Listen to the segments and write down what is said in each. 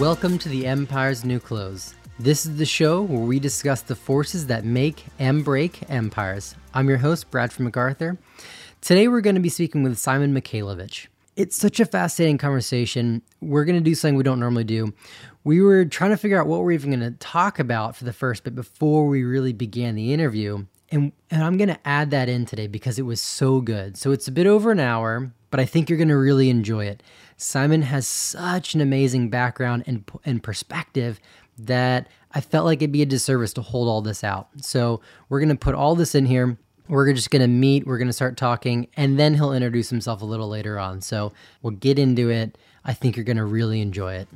Welcome to the Empire's New Clothes. This is the show where we discuss the forces that make and break empires. I'm your host, Bradford MacArthur. Today we're going to be speaking with Simon Mikhailovich. It's such a fascinating conversation. We're going to do something we don't normally do. We were trying to figure out what we're even going to talk about for the first bit before we really began the interview. And, and I'm going to add that in today because it was so good. So it's a bit over an hour, but I think you're going to really enjoy it. Simon has such an amazing background and, and perspective that I felt like it'd be a disservice to hold all this out. So we're going to put all this in here. We're just going to meet, we're going to start talking, and then he'll introduce himself a little later on. So we'll get into it. I think you're going to really enjoy it.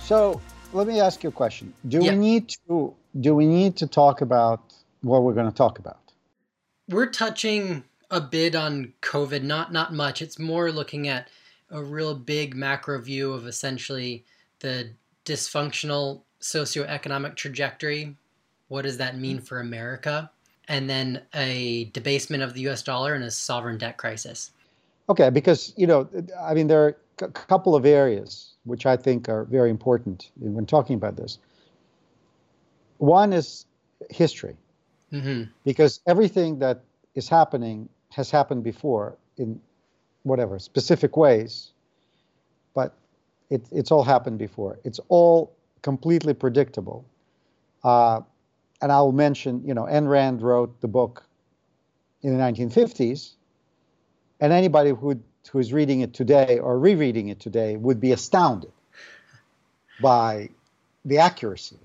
So let me ask you a question. Do we need to do we need to talk about what we're going to talk about? We're touching a bit on COVID, not not much. It's more looking at a real big macro view of essentially the dysfunctional socioeconomic trajectory. What does that mean for America? And then a debasement of the US dollar and a sovereign debt crisis. Okay, because, you know, I mean, there are a couple of areas which I think are very important when talking about this. One is history, mm-hmm. because everything that is happening has happened before in whatever specific ways, but it, it's all happened before. It's all completely predictable. Uh, and I'll mention, you know, Ayn Rand wrote the book in the 1950s, and anybody who who is reading it today or rereading it today would be astounded by the accuracy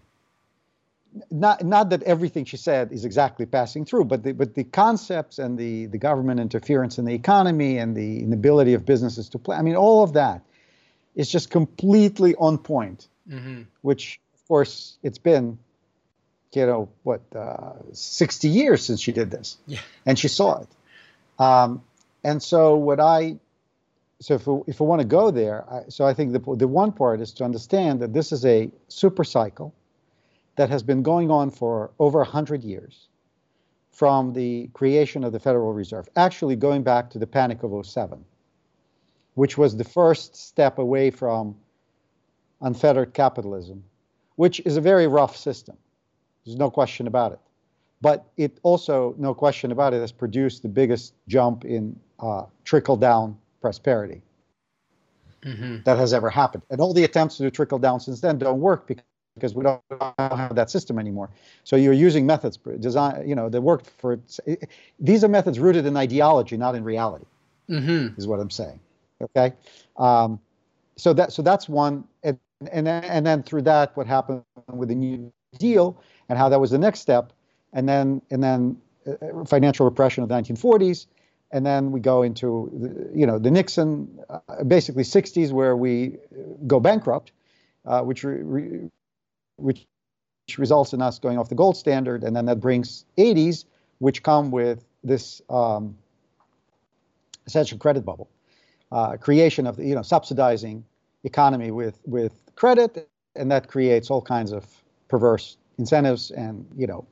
not not that everything she said is exactly passing through, but the, but the concepts and the the government interference in the economy and the inability of businesses to play. I mean, all of that is just completely on point. Mm-hmm. Which, of course, it's been, you know, what uh, sixty years since she did this, yeah. and she saw it. Um, and so, what I so if we, if we want to go there, I, so I think the the one part is to understand that this is a super cycle that has been going on for over 100 years from the creation of the Federal Reserve, actually going back to the Panic of 07, which was the first step away from unfettered capitalism, which is a very rough system. There's no question about it. But it also, no question about it, has produced the biggest jump in uh, trickle down prosperity mm-hmm. that has ever happened. And all the attempts to do trickle down since then don't work because because we don't have that system anymore. So you're using methods design, you know, that worked for. These are methods rooted in ideology, not in reality. Mm-hmm. Is what I'm saying. Okay, um, so that so that's one, and and then, and then through that, what happened with the New Deal and how that was the next step, and then and then uh, financial repression of the 1940s, and then we go into the, you know the Nixon, uh, basically 60s where we go bankrupt, uh, which re- re- which results in us going off the gold standard, and then that brings 80s, which come with this um, essential credit bubble, uh, creation of the you know subsidizing economy with with credit, and that creates all kinds of perverse incentives and you know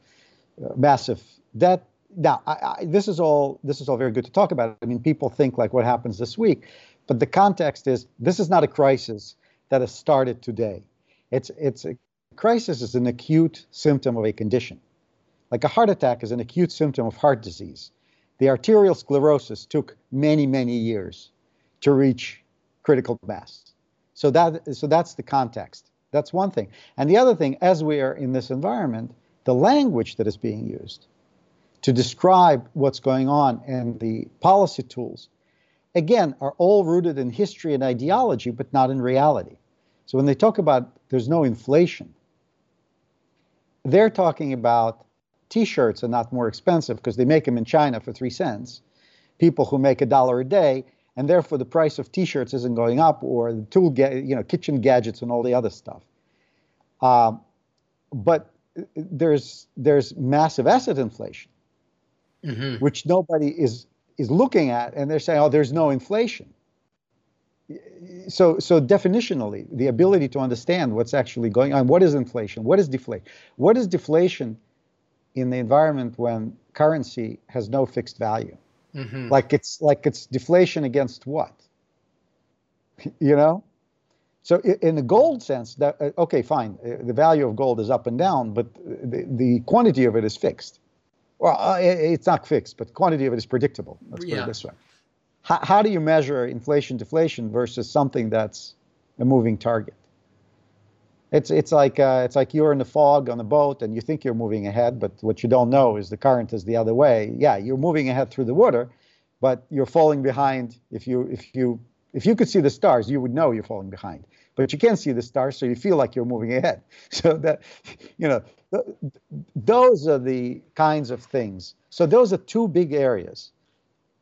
uh, massive debt. Now, I, I, this is all this is all very good to talk about. I mean, people think like what happens this week, but the context is this is not a crisis that has started today. It's it's a Crisis is an acute symptom of a condition. Like a heart attack is an acute symptom of heart disease. The arterial sclerosis took many, many years to reach critical mass. So that so that's the context. That's one thing. And the other thing, as we are in this environment, the language that is being used to describe what's going on and the policy tools, again, are all rooted in history and ideology, but not in reality. So when they talk about there's no inflation, they're talking about t-shirts are not more expensive because they make them in China for three cents. People who make a dollar a day, and therefore the price of t-shirts isn't going up, or the tool, ga- you know, kitchen gadgets and all the other stuff. Um, but there's there's massive asset inflation, mm-hmm. which nobody is is looking at, and they're saying, oh, there's no inflation so so definitionally the ability to understand what's actually going on what is inflation what is deflation what is deflation in the environment when currency has no fixed value mm-hmm. like it's like it's deflation against what you know? So in the gold sense, that uh, okay, fine, uh, the value of gold is up and down, but the, the quantity of it is fixed. Well, uh, it's not fixed, but the quantity of it is predictable. Let's put it this way. How, how do you measure inflation deflation versus something that's a moving target? It's it's like uh, it's like you're in the fog on a boat and you think you're moving ahead, but what you don't know is the current is the other way. Yeah, you're moving ahead through the water, but you're falling behind. If you if you if you could see the stars, you would know you're falling behind. But you can't see the stars, so you feel like you're moving ahead. So that you know th- those are the kinds of things. So those are two big areas: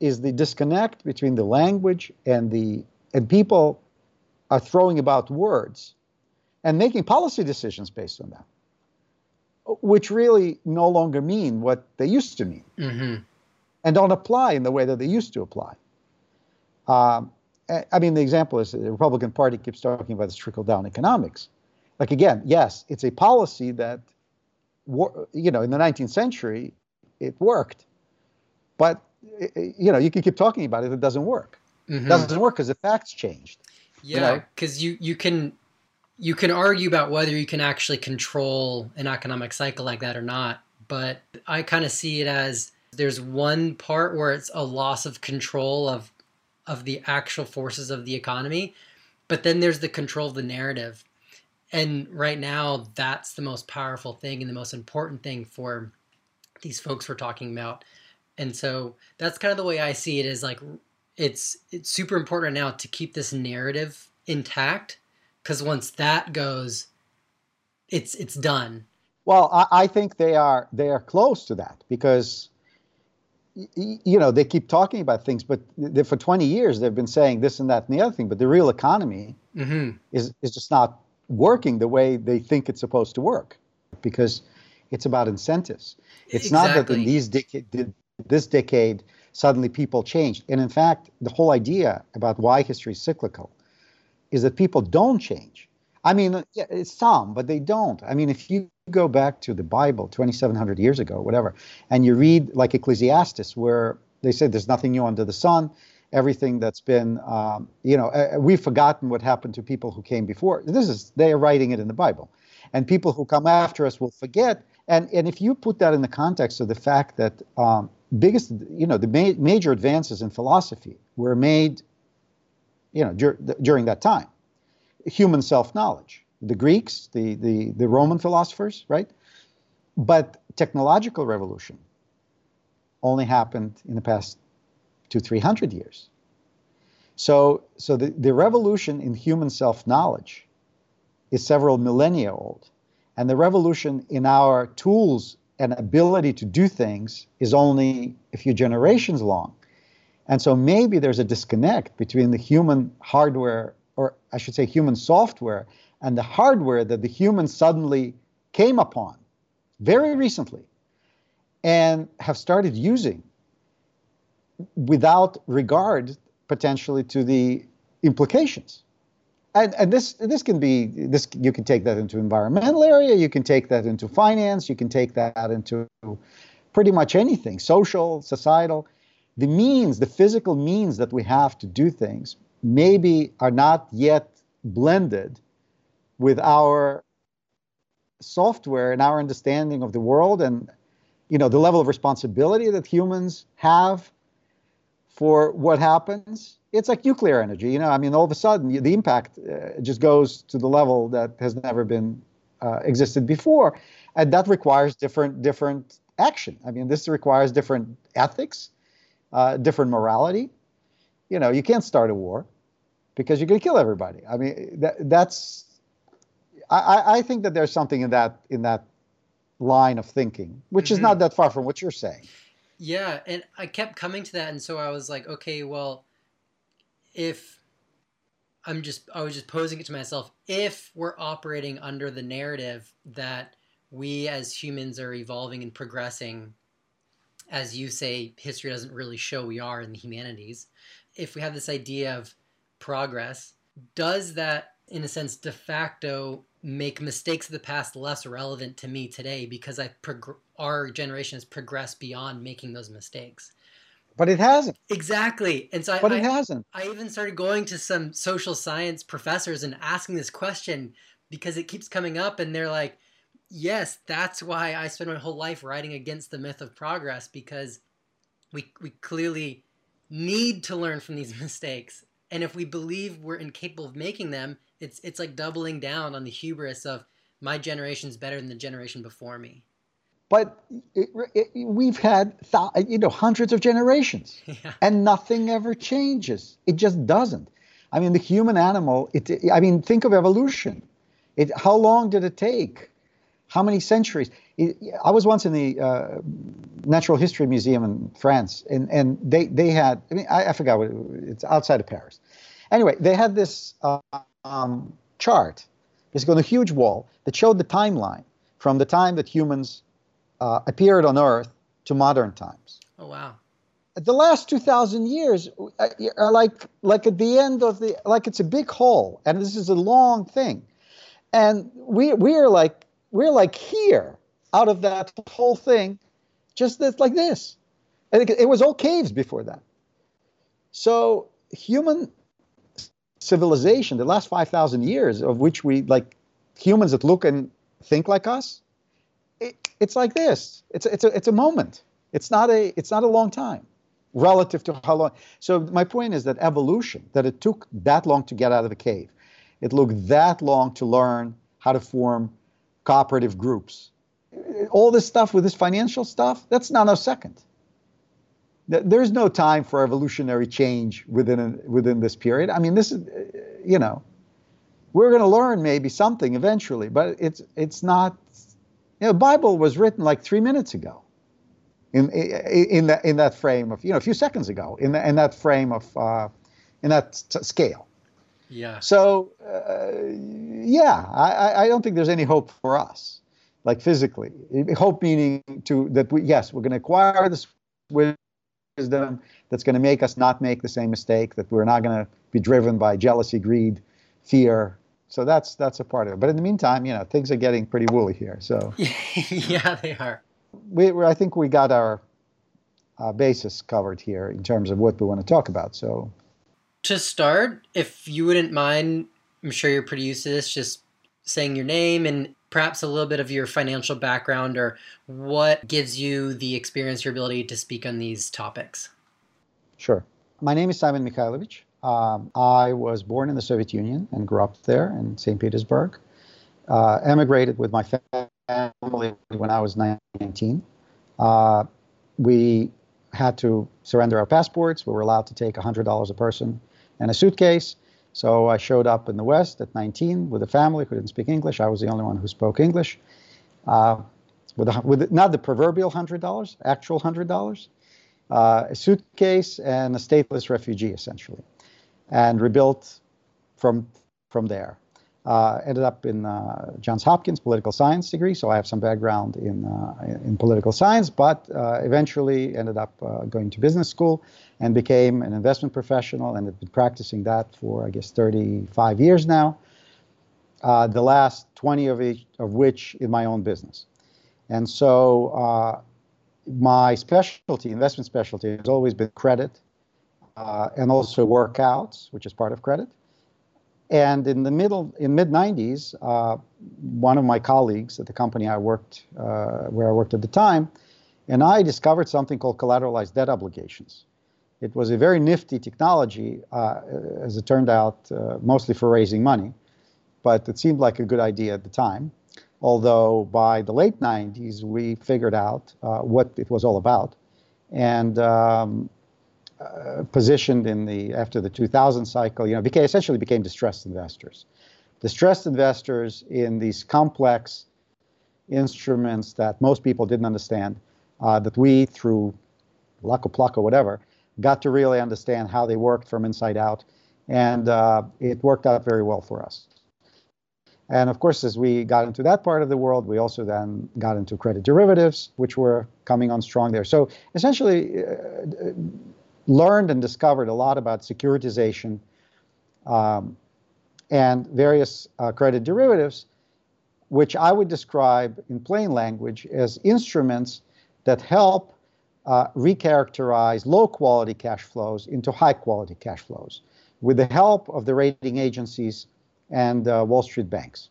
is the disconnect between the language and the and people are throwing about words and making policy decisions based on that, which really no longer mean what they used to mean mm-hmm. and don't apply in the way that they used to apply. Um, I mean, the example is the Republican Party keeps talking about this trickle down economics. Like, again, yes, it's a policy that, you know, in the 19th century, it worked. But, you know, you can keep talking about it, it doesn't work. Mm-hmm. It doesn't work because the facts changed. Yeah, because you, know? you, you can you can argue about whether you can actually control an economic cycle like that or not, but I kind of see it as there's one part where it's a loss of control of of the actual forces of the economy, but then there's the control of the narrative. And right now that's the most powerful thing and the most important thing for these folks we're talking about. And so that's kind of the way I see it is like it's it's super important now to keep this narrative intact because once that goes, it's it's done. Well, I, I, think they are they are close to that because you know they keep talking about things, but for 20 years they've been saying this and that and the other thing, but the real economy mm-hmm. is is just not working the way they think it's supposed to work because it's about incentives. It's exactly. not that in these decade, this decade suddenly people changed, and in fact, the whole idea about why history is cyclical is that people don't change. I mean, some, but they don't. I mean, if you go back to the Bible 2,700 years ago, whatever, and you read like Ecclesiastes, where they say there's nothing new under the sun, everything that's been, um, you know, uh, we've forgotten what happened to people who came before. This is, they are writing it in the Bible. And people who come after us will forget. And, and if you put that in the context of the fact that um, biggest, you know, the ma- major advances in philosophy were made you know, dur- during that time. Human self-knowledge. The Greeks, the, the, the Roman philosophers, right? But technological revolution only happened in the past two, three hundred years. So, so the, the revolution in human self-knowledge is several millennia old. And the revolution in our tools and ability to do things is only a few generations long. And so maybe there's a disconnect between the human hardware, or I should say human software, and the hardware that the humans suddenly came upon very recently and have started using without regard potentially to the implications. And, and this this can be this you can take that into environmental area, you can take that into finance, you can take that into pretty much anything, social, societal. The means, the physical means that we have to do things, maybe are not yet blended with our software and our understanding of the world and you know the level of responsibility that humans have for what happens it's like nuclear energy you know i mean all of a sudden the impact uh, just goes to the level that has never been uh, existed before and that requires different different action i mean this requires different ethics uh, different morality. You know, you can't start a war because you're going to kill everybody. I mean, that, that's. I, I think that there's something in that in that line of thinking, which mm-hmm. is not that far from what you're saying. Yeah, and I kept coming to that, and so I was like, okay, well, if I'm just, I was just posing it to myself, if we're operating under the narrative that we as humans are evolving and progressing as you say, history doesn't really show we are in the humanities. If we have this idea of progress, does that, in a sense, de facto make mistakes of the past less relevant to me today because I prog- our generation has progressed beyond making those mistakes? But it hasn't. Exactly. And so I, but it I, hasn't. I even started going to some social science professors and asking this question because it keeps coming up and they're like, yes, that's why I spend my whole life writing against the myth of progress because we we clearly need to learn from these mistakes. And if we believe we're incapable of making them, it's it's like doubling down on the hubris of my generation's better than the generation before me. But it, it, we've had you know hundreds of generations, yeah. and nothing ever changes. It just doesn't. I mean, the human animal. It. I mean, think of evolution. It. How long did it take? How many centuries? It, I was once in the uh, Natural History Museum in France, and, and they, they had, I mean, I, I forgot what it, it's outside of Paris. Anyway, they had this uh, um, chart, It's on a huge wall, that showed the timeline from the time that humans uh, appeared on Earth to modern times. Oh, wow. The last 2,000 years uh, are like, like at the end of the, like it's a big hole, and this is a long thing. And we, we are like we're like here out of that whole thing, just this, like this. And it, it was all caves before that. So human civilization, the last 5,000 years of which we like humans that look and think like us, it, it's like this. It's, it's, a, it's a moment. It's not a, it's not a long time relative to how long. So my point is that evolution, that it took that long to get out of the cave. It took that long to learn how to form cooperative groups. All this stuff with this financial stuff, that's nanosecond. There's no time for evolutionary change within a, within this period. I mean, this is, you know, we're going to learn maybe something eventually, but it's it's not. You know, the Bible was written like three minutes ago, in in that in that frame of you know a few seconds ago in the, in that frame of uh, in that scale. Yeah. So, uh, yeah, I, I don't think there's any hope for us, like physically. Hope meaning to that we yes we're going to acquire this wisdom that's going to make us not make the same mistake. That we're not going to be driven by jealousy, greed, fear. So that's that's a part of it. But in the meantime, you know, things are getting pretty woolly here. So yeah, they are. We, I think we got our uh, basis covered here in terms of what we want to talk about. So to start, if you wouldn't mind, I'm sure you're pretty used to this, just saying your name and perhaps a little bit of your financial background or what gives you the experience, your ability to speak on these topics. Sure. My name is Simon Mikhailovich. Um, I was born in the Soviet Union and grew up there in St. Petersburg. Uh, emigrated with my family when I was 19. Uh, we had to surrender our passports. We were allowed to take $100 a person and a suitcase. So I showed up in the West at 19 with a family who didn't speak English. I was the only one who spoke English. Uh, with, a, with not the proverbial $100, actual $100, uh, a suitcase and a stateless refugee, essentially, and rebuilt from, from there. Uh, ended up in uh, Johns Hopkins political science degree, so I have some background in uh, in political science. But uh, eventually ended up uh, going to business school and became an investment professional, and have been practicing that for I guess 35 years now. Uh, the last 20 of each of which in my own business, and so my specialty, investment specialty, has always been credit, and also workouts, which is part of credit. And in the middle, in mid 90s, uh, one of my colleagues at the company I worked, uh, where I worked at the time, and I discovered something called collateralized debt obligations. It was a very nifty technology, uh, as it turned out, uh, mostly for raising money, but it seemed like a good idea at the time. Although by the late 90s, we figured out uh, what it was all about. And um, uh, positioned in the after the 2000 cycle, you know, became essentially became distressed investors. Distressed investors in these complex instruments that most people didn't understand, uh, that we through luck or pluck or whatever got to really understand how they worked from inside out, and uh, it worked out very well for us. And of course, as we got into that part of the world, we also then got into credit derivatives, which were coming on strong there. So essentially, uh, learned and discovered a lot about securitization um, and various uh, credit derivatives, which I would describe in plain language as instruments that help uh, recharacterize low quality cash flows into high quality cash flows with the help of the rating agencies and uh, Wall Street banks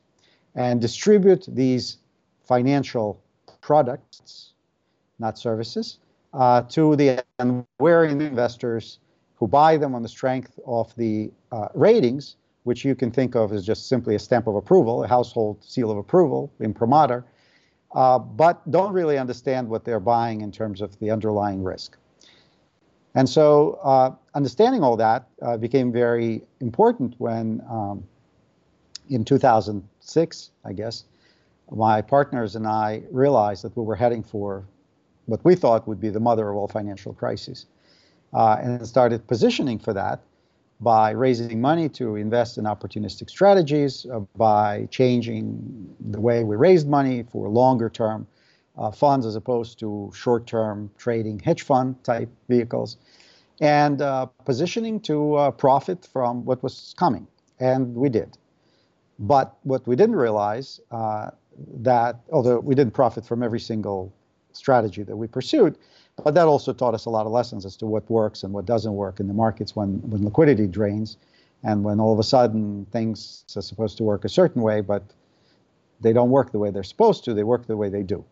and distribute these financial products, not services, uh, to the unwary investors who buy them on the strength of the uh, ratings, which you can think of as just simply a stamp of approval, a household seal of approval, imprimatur, uh, but don't really understand what they're buying in terms of the underlying risk. And so uh, understanding all that uh, became very important when um, in 2006, I guess, my partners and I realized that we were heading for what we thought would be the mother of all financial crises, uh, and started positioning for that by raising money to invest in opportunistic strategies, uh, by changing the way we raised money for longer term uh, funds as opposed to short term trading hedge fund type vehicles, and uh, positioning to uh, profit from what was coming. And we did. But what we didn't realize uh, that, although we didn't profit from every single strategy that we pursued, but that also taught us a lot of lessons as to what works and what doesn't work in the markets when, when liquidity drains and when all of a sudden things are supposed to work a certain way, but they don't work the way they're supposed to, they work the way they do,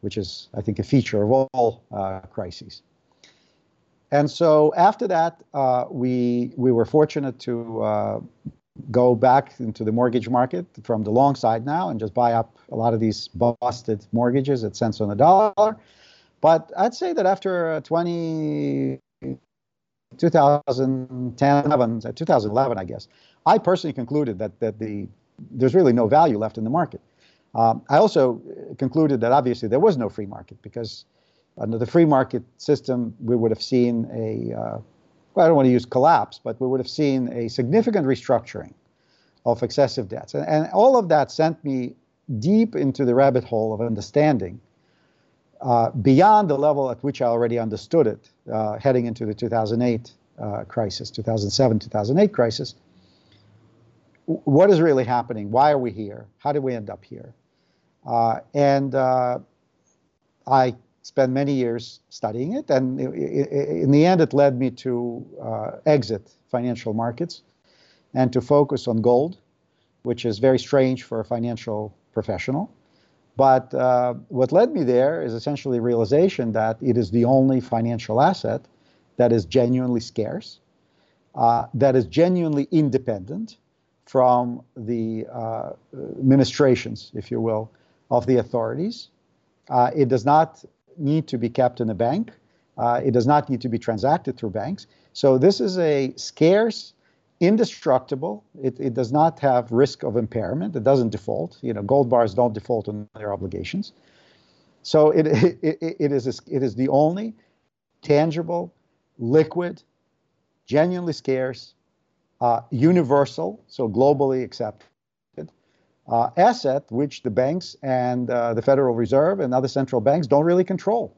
which is, I think, a feature of all uh, crises. And so after that, uh, we, we were fortunate to uh, go back into the mortgage market from the long side now and just buy up a lot of these busted mortgages at cents on the dollar. But I'd say that after 20, 2010, 11, 2011, I guess, I personally concluded that, that the, there's really no value left in the market. Um, I also concluded that obviously there was no free market because under the free market system, we would have seen a uh, well, I don't want to use collapse, but we would have seen a significant restructuring of excessive debts. And, and all of that sent me deep into the rabbit hole of understanding uh, beyond the level at which I already understood it uh, heading into the 2008 uh, crisis, 2007, 2008 crisis. What is really happening? Why are we here? How did we end up here? Uh, and uh, I spent many years studying it, and in the end, it led me to uh, exit financial markets and to focus on gold, which is very strange for a financial professional. But uh, what led me there is essentially realization that it is the only financial asset that is genuinely scarce, uh, that is genuinely independent from the uh, administrations, if you will, of the authorities. Uh, it does not need to be kept in a bank. Uh, it does not need to be transacted through banks. So this is a scarce, indestructible. It, it does not have risk of impairment. It doesn't default. You know, gold bars don't default on their obligations. So it, it, it, is, it is the only tangible, liquid, genuinely scarce, uh, universal, so globally accepted uh, asset which the banks and uh, the Federal Reserve and other central banks don't really control.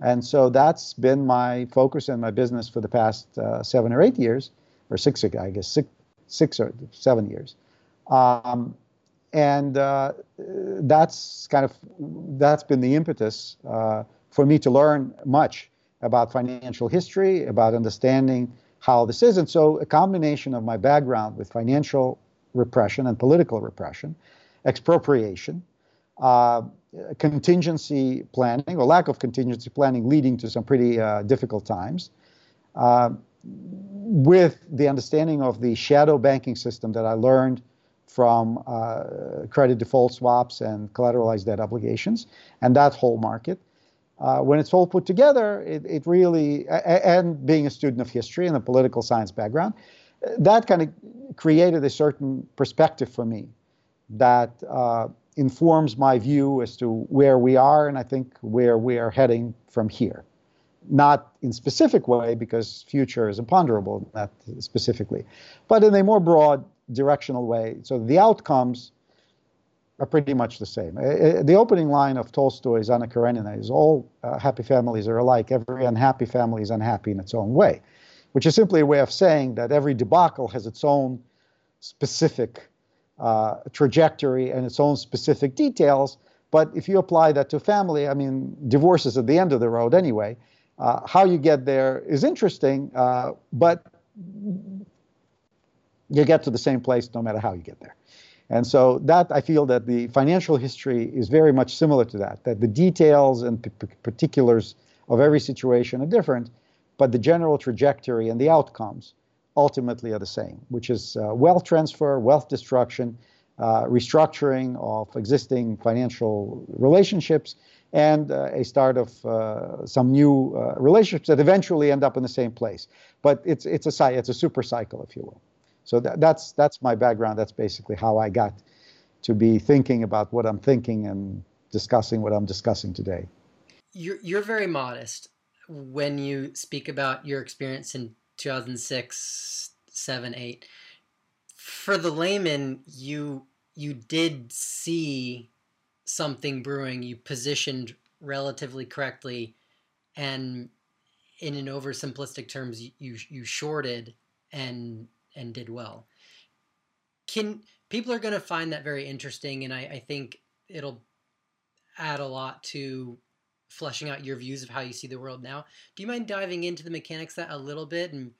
And so that's been my focus and my business for the past uh, seven or eight years, or six, I guess, six, six or seven years. Um, and uh, that's kind of that's been the impetus uh, for me to learn much about financial history, about understanding how this is. And so a combination of my background with financial repression and political repression, expropriation, uh, contingency planning or lack of contingency planning leading to some pretty uh, difficult times, uh, with the understanding of the shadow banking system that I learned from uh, credit default swaps and collateralized debt obligations and that whole market. Uh, when it's all put together, it, it really, and being a student of history and a political science background, that kind of created a certain perspective for me that uh, informs my view as to where we are and I think where we are heading from here. Not in specific way because future is imponderable, not specifically, but in a more broad directional way. So the outcomes are pretty much the same. The opening line of Tolstoy's Anna Karenina is all uh, happy families are alike. Every unhappy family is unhappy in its own way which is simply a way of saying that every debacle has its own specific uh, trajectory and its own specific details, But if you apply that to family, I mean, divorce is at the end of the road anyway. Uh, how you get there is interesting, uh, but you get to the same place no matter how you get there. And so that I feel that the financial history is very much similar to that, that the details and particulars of every situation are different, but the general trajectory and the outcomes ultimately are the same, which is uh, wealth transfer, wealth destruction, uh, restructuring of existing financial relationships, and uh, a start of uh, some new uh, relationships that eventually end up in the same place. But it's it's a it's a super cycle, if you will. So that, that's that's my background. That's basically how I got to be thinking about what I'm thinking and discussing what I'm discussing today. You're you're very modest when you speak about your experience in 2006, 7, 8. For the layman, you you did see something brewing. You positioned relatively correctly, and in an oversimplistic terms, you you shorted and and did well. Can people are going to find that very interesting, and I, I think it'll add a lot to fleshing out your views of how you see the world now. Do you mind diving into the mechanics that a little bit and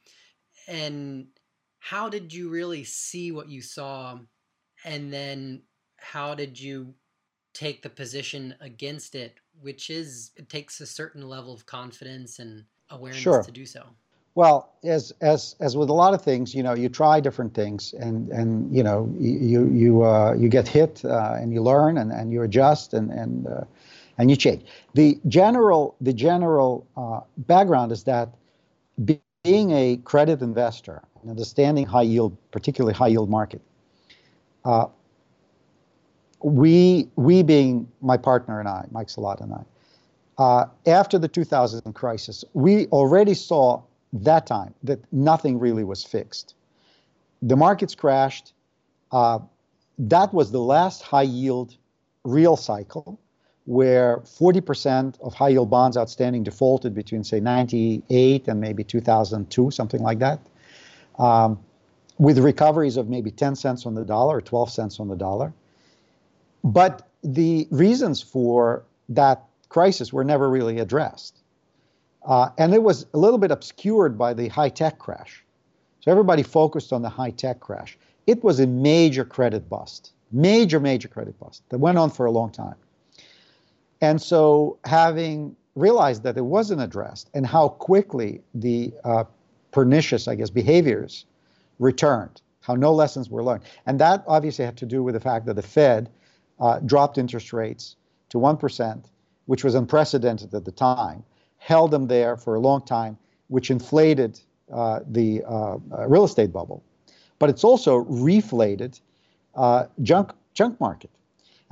and how did you really see what you saw and then how did you take the position against it which is it takes a certain level of confidence and awareness sure. to do so. Well, as as as with a lot of things, you know, you try different things, and and you know, you you uh, you get hit, uh, and you learn, and, and you adjust, and and uh, and you change. The general the general uh, background is that being a credit investor and understanding high yield, particularly high yield market, uh, we we being my partner and I, Mike Salat and I, uh, after the 2000 crisis, we already saw that time that nothing really was fixed. The markets crashed. Uh, that was the last high yield real cycle where 40% of high yield bonds outstanding defaulted between, say, 98 and maybe 2002, something like that, um, with recoveries of maybe 10 cents on the dollar or 12 cents on the dollar. But the reasons for that crisis were never really addressed. Uh, and it was a little bit obscured by the high tech crash. So everybody focused on the high tech crash. It was a major credit bust, major, major credit bust that went on for a long time. And so, having realized that it wasn't addressed and how quickly the uh, pernicious, I guess, behaviors returned, how no lessons were learned. And that obviously had to do with the fact that the Fed uh, dropped interest rates to 1%, which was unprecedented at the time, held them there for a long time, which inflated uh, the uh, uh, real estate bubble. But it's also reflated uh, junk, junk market.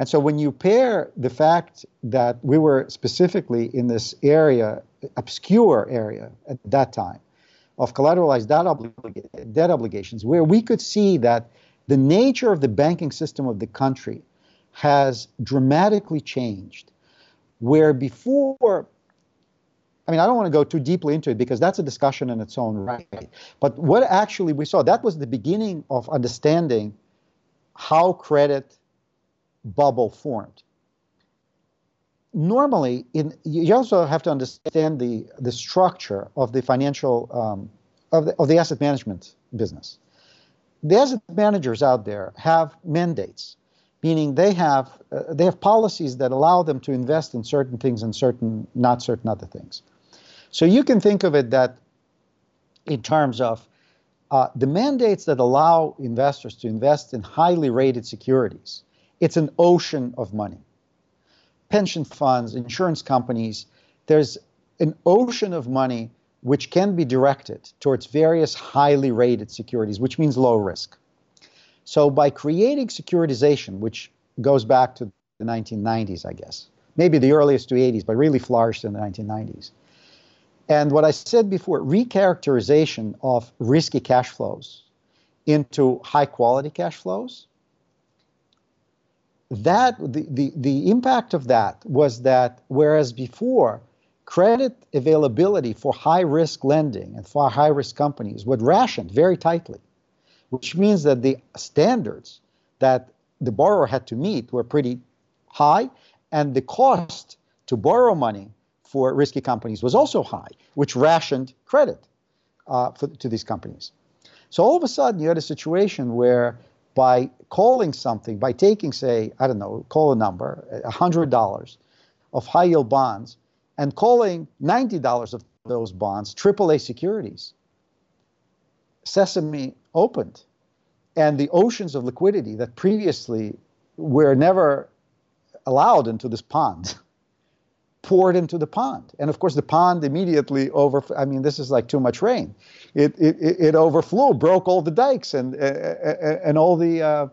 And so when you pair the fact that we were specifically in this area, obscure area at that time, of collateralized debt, oblig- debt obligations, where we could see that the nature of the banking system of the country has dramatically changed. Where before, I mean, I don't want to go too deeply into it because that's a discussion in its own right. But what actually we saw, that was the beginning of understanding how credit bubble formed. Normally, in, you also have to understand the, the structure of the financial, um, of, the, of the asset management business. The asset managers out there have mandates, meaning they have, uh, they have policies that allow them to invest in certain things and certain, not certain other things. So you can think of it that in terms of uh, the mandates that allow investors to invest in highly rated securities it's an ocean of money. Pension funds, insurance companies, there's an ocean of money which can be directed towards various highly rated securities, which means low risk. So by creating securitization, which goes back to the 1990s, I guess, maybe the earliest to 80s, but really flourished in the 1990s. And what I said before, recharacterization of risky cash flows into high quality cash flows that the, the, the impact of that was that whereas before credit availability for high risk lending and for high risk companies was rationed very tightly, which means that the standards that the borrower had to meet were pretty high and the cost to borrow money for risky companies was also high, which rationed credit uh, for, to these companies. So all of a sudden, you had a situation where by calling something, by taking, say, I don't know, call a number, $100 of high yield bonds, and calling $90 of those bonds AAA securities, Sesame opened. And the oceans of liquidity that previously were never allowed into this pond poured into the pond. And of course, the pond immediately over. I mean, this is like too much rain. It it, it overflew, broke all the dikes and and all the uh,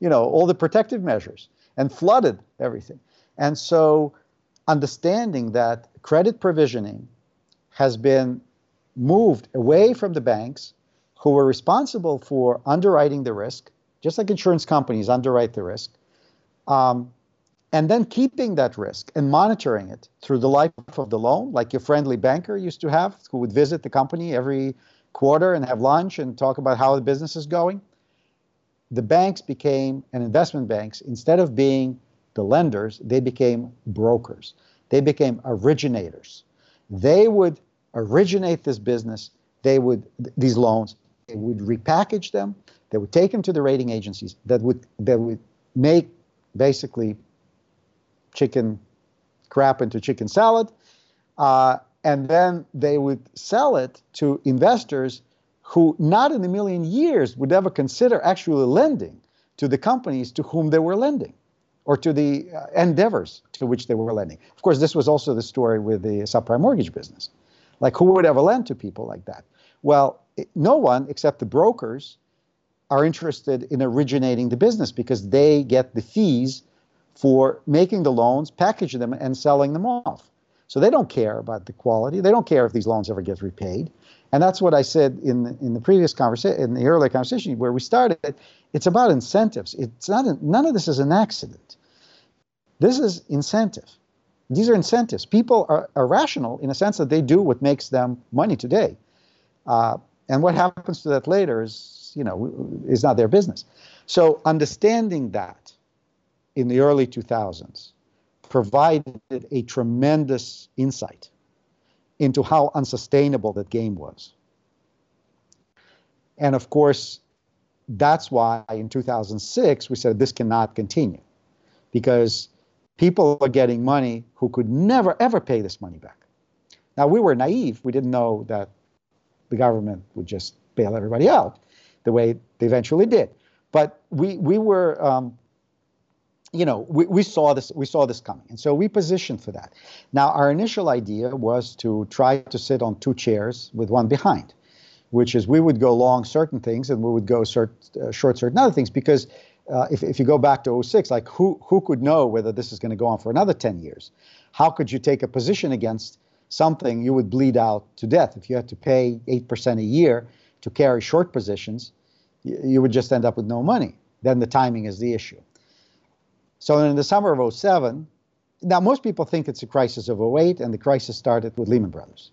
you know all the protective measures, and flooded everything. And so, understanding that credit provisioning has been moved away from the banks, who were responsible for underwriting the risk, just like insurance companies underwrite the risk. Um, and then keeping that risk and monitoring it through the life of the loan, like your friendly banker used to have, who would visit the company every quarter and have lunch and talk about how the business is going. The banks became, and investment banks, instead of being the lenders, they became brokers. They became originators. They would originate this business, they would, these loans, they would repackage them, they would take them to the rating agencies that would, that would make basically chicken crap into chicken salad. Uh, and then they would sell it to investors who, not in a million years, would ever consider actually lending to the companies to whom they were lending or to the uh, endeavors to which they were lending. Of course, this was also the story with the subprime mortgage business. Like, who would ever lend to people like that? Well, no one except the brokers are interested in originating the business because they get the fees for making the loans, packaging them, and selling them off. So they don't care about the quality. They don't care if these loans ever get repaid. And that's what I said in the, in the previous conversation, in the earlier conversation where we started. It's about incentives. It's not none of this is an accident. This is incentive. These are incentives. People are, are rational in a sense that they do what makes them money today. Uh, and what happens to that later is, you know, is not their business. So understanding that in the early 2000s provided a tremendous insight into how unsustainable that game was. And of course, that's why in 2006 we said this cannot continue because people are getting money who could never ever pay this money back. Now we were naive, we didn't know that the government would just bail everybody out the way they eventually did. But we we were um, you know, we, we saw this we saw this coming, and so we positioned for that. Now, our initial idea was to try to sit on two chairs with one behind, which is we would go long certain things and we would go cert, uh, short certain other things because uh, if, if you go back to 06, like who who could know whether this is going to go on for another 10 years? How could you take a position against something you would bleed out to death if you had to pay 8% a year to carry short positions? You, you would just end up with no money. Then the timing is the issue. So in the summer of 07, now most people think it's a crisis of 08 and the crisis started with Lehman Brothers.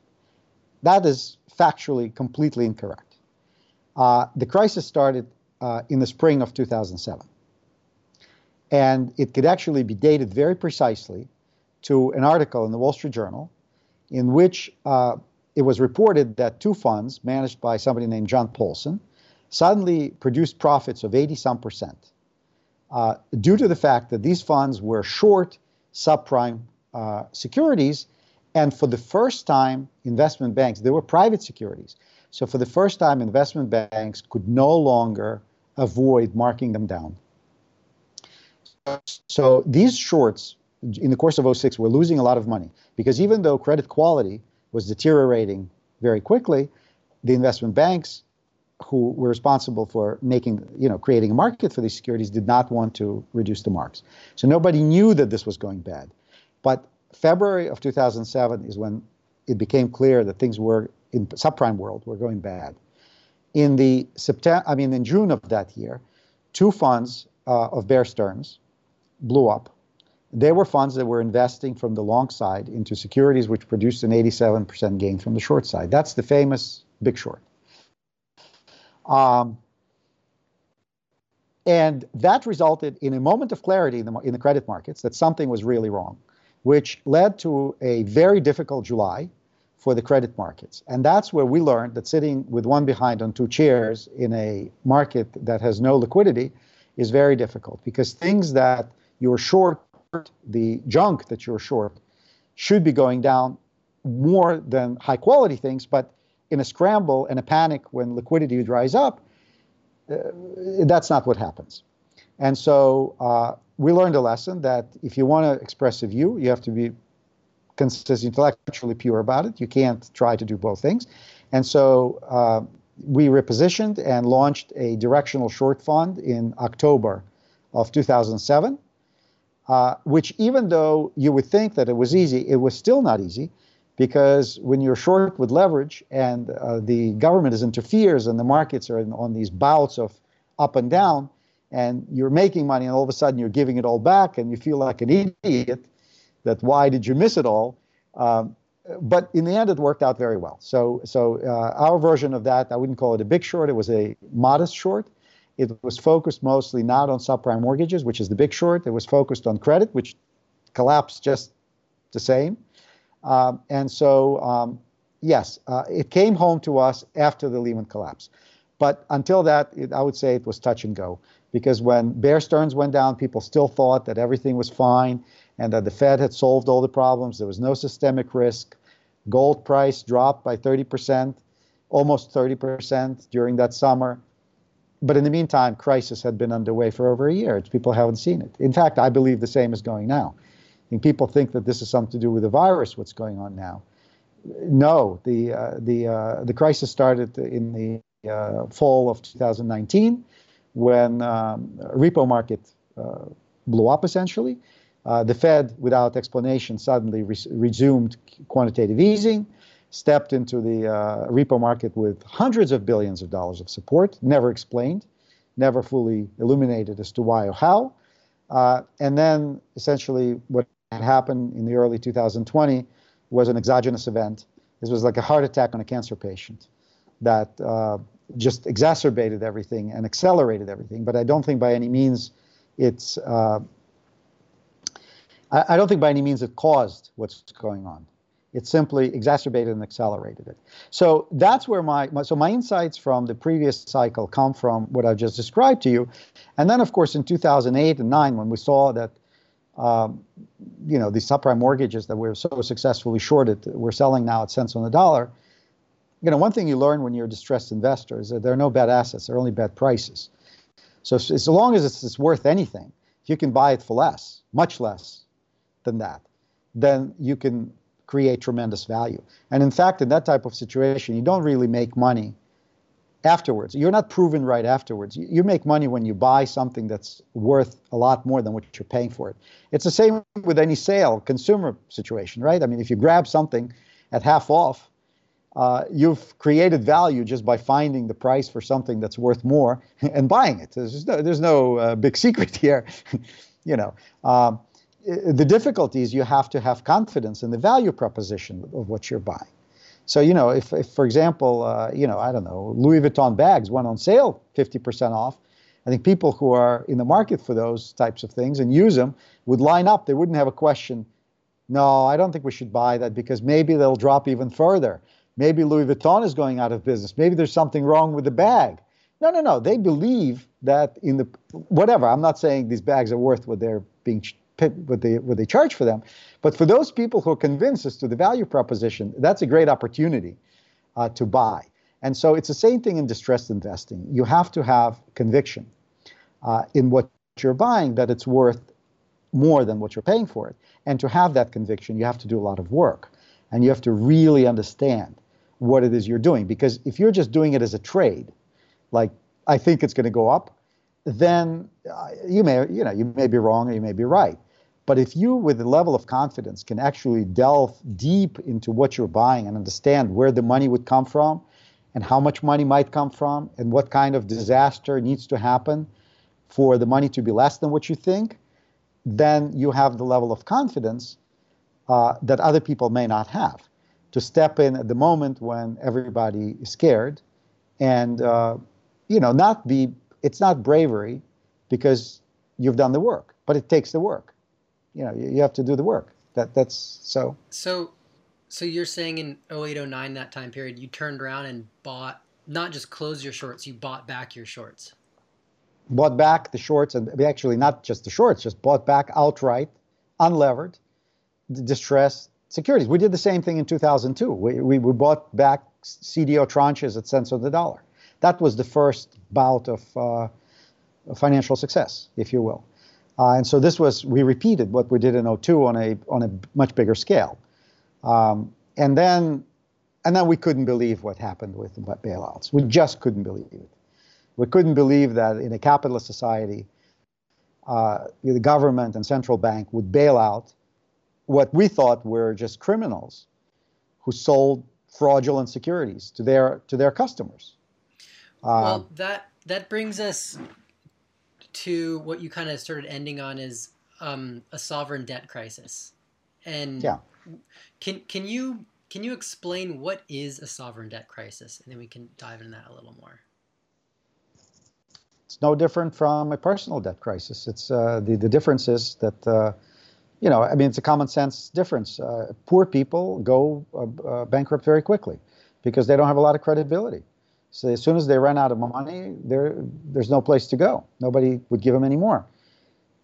That is factually completely incorrect. Uh, the crisis started uh, in the spring of 2007. And it could actually be dated very precisely to an article in the Wall Street Journal in which uh, it was reported that two funds managed by somebody named John Paulson suddenly produced profits of 80 some percent uh, due to the fact that these funds were short subprime uh, securities. And for the first time, investment banks, they were private securities. So for the first time, investment banks could no longer avoid marking them down. So these shorts, in the course of 06, were losing a lot of money because even though credit quality was deteriorating very quickly, the investment banks who were responsible for making, you know, creating a market for these securities did not want to reduce the marks. So nobody knew that this was going bad. But February of 2007 is when it became clear that things were in subprime world were going bad. In the September, I mean, in June of that year, two funds uh, of Bear Stearns blew up. They were funds that were investing from the long side into securities which produced an 87% gain from the short side. That's the famous Big Short. Um, And that resulted in a moment of clarity in the, in the credit markets that something was really wrong, which led to a very difficult July for the credit markets. And that's where we learned that sitting with one behind on two chairs in a market that has no liquidity is very difficult because things that you're short, the junk that you're short, should be going down more than high quality things. But in a scramble and a panic when liquidity dries up, uh, that's not what happens. And so uh, we learned a lesson that if you want to express a view, you have to be consistent, intellectually pure about it. You can't try to do both things. And so uh, we repositioned and launched a directional short fund in October of 2007, uh, which even though you would think that it was easy, it was still not easy because when you're short with leverage and uh, the government is interferes and the markets are in, on these bouts of up and down and you're making money and all of a sudden you're giving it all back and you feel like an idiot that why did you miss it all? Um, but in the end, it worked out very well. So, so uh, our version of that, I wouldn't call it a big short. It was a modest short. It was focused mostly not on subprime mortgages, which is the big short. It was focused on credit, which collapsed just the same. Um, and so, um, yes, uh, it came home to us after the Lehman collapse. But until that, it, I would say it was touch and go. Because when Bear Stearns went down, people still thought that everything was fine and that the Fed had solved all the problems. There was no systemic risk. Gold price dropped by 30%, almost 30% during that summer. But in the meantime, crisis had been underway for over a year. People haven't seen it. In fact, I believe the same is going now. Think people think that this is something to do with the virus, what's going on now. No, the, uh, the, uh, the crisis started in the uh, fall of 2019 when um, repo market uh, blew up essentially uh, the Fed, without explanation, suddenly re- resumed quantitative easing, stepped into the uh, repo market with hundreds of billions of dollars of support, never explained, never fully illuminated as to why or how. Uh, and then essentially what had happened in the early 2020 was an exogenous event. This was like a heart attack on a cancer patient that uh, just exacerbated everything and accelerated everything. But I don't think by any means it's uh, I, I don't think by any means it caused what's going on. It simply exacerbated and accelerated it. So that's where my, my, so my insights from the previous cycle come from what I've just described to you, and then of course in 2008 and nine when we saw that, um, you know, these subprime mortgages that we were so successfully shorted, we're selling now at cents on the dollar. You know, one thing you learn when you're a distressed investor is that there are no bad assets; there are only bad prices. So as long as it's, it's worth anything, if you can buy it for less, much less, than that, then you can create tremendous value. And in fact, in that type of situation, you don't really make money afterwards. You're not proven right afterwards. You, make money when you buy something that's worth a lot more than what you're paying for it. It's the same with any sale, consumer situation, right? I mean, if you grab something at half off, uh, you've created value just by finding the price for something that's worth more and buying it. There's no, there's no uh, big secret here, you know. Um, the difficulty is you have to have confidence in the value proposition of what you're buying. So, you know, if, if for example, uh, you know, I don't know, Louis Vuitton bags went on sale 50% off, I think people who are in the market for those types of things and use them would line up. They wouldn't have a question, no, I don't think we should buy that because maybe they'll drop even further. Maybe Louis Vuitton is going out of business. Maybe there's something wrong with the bag. No, no, no. They believe that in the whatever. I'm not saying these bags are worth what they're being what they what they charge for them. But for those people who are convinced as to the value proposition, that's a great opportunity uh, to buy. And so it's the same thing in distressed investing. You have to have conviction uh, in what you're buying that it's worth more than what you're paying for it. And to have that conviction, you have to do a lot of work, and you have to really understand what it is you're doing. Because if you're just doing it as a trade, like I think it's going to go up, then uh, you may you know you may be wrong or you may be right. But if you, with a level of confidence, can actually delve deep into what you're buying and understand where the money would come from and how much money might come from and what kind of disaster needs to happen for the money to be less than what you think, then you have the level of confidence uh, that other people may not have to step in at the moment when everybody is scared and uh, you know not be it's not bravery because you've done the work. But it takes the work. You know, you, you have to do the work. That that's so. So, so you're saying in 0809 that time period, you turned around and bought not just closed your shorts, you bought back your shorts. Bought back the shorts, and actually not just the shorts, just bought back outright, unlevered, distressed securities. We did the same thing in 2002. We, we, we bought back CDO tranches at cents on the dollar. That was the first bout of uh, financial success, if you will. Uh, and so this was, we repeated what we did in 02 on a, on a much bigger scale. Um, and then and then we couldn't believe what happened with the bailouts. We just couldn't believe it. We couldn't believe that in a capitalist society, uh, the government and central bank would bail out what we thought were just criminals who sold fraudulent securities to their to their customers. Uh, well, that that brings us to what you kind of started ending on is um, a sovereign debt crisis, and yeah. can can you can you explain what is a sovereign debt crisis? And then we can dive into that a little more. It's no different from a personal debt crisis. It's uh, the, the difference is that, uh, you know, I mean, it's a common sense difference. Uh, poor people go uh, uh, bankrupt very quickly because they don't have a lot of credibility. So as soon as they run out of money, there there's no place to go. Nobody would give them any more.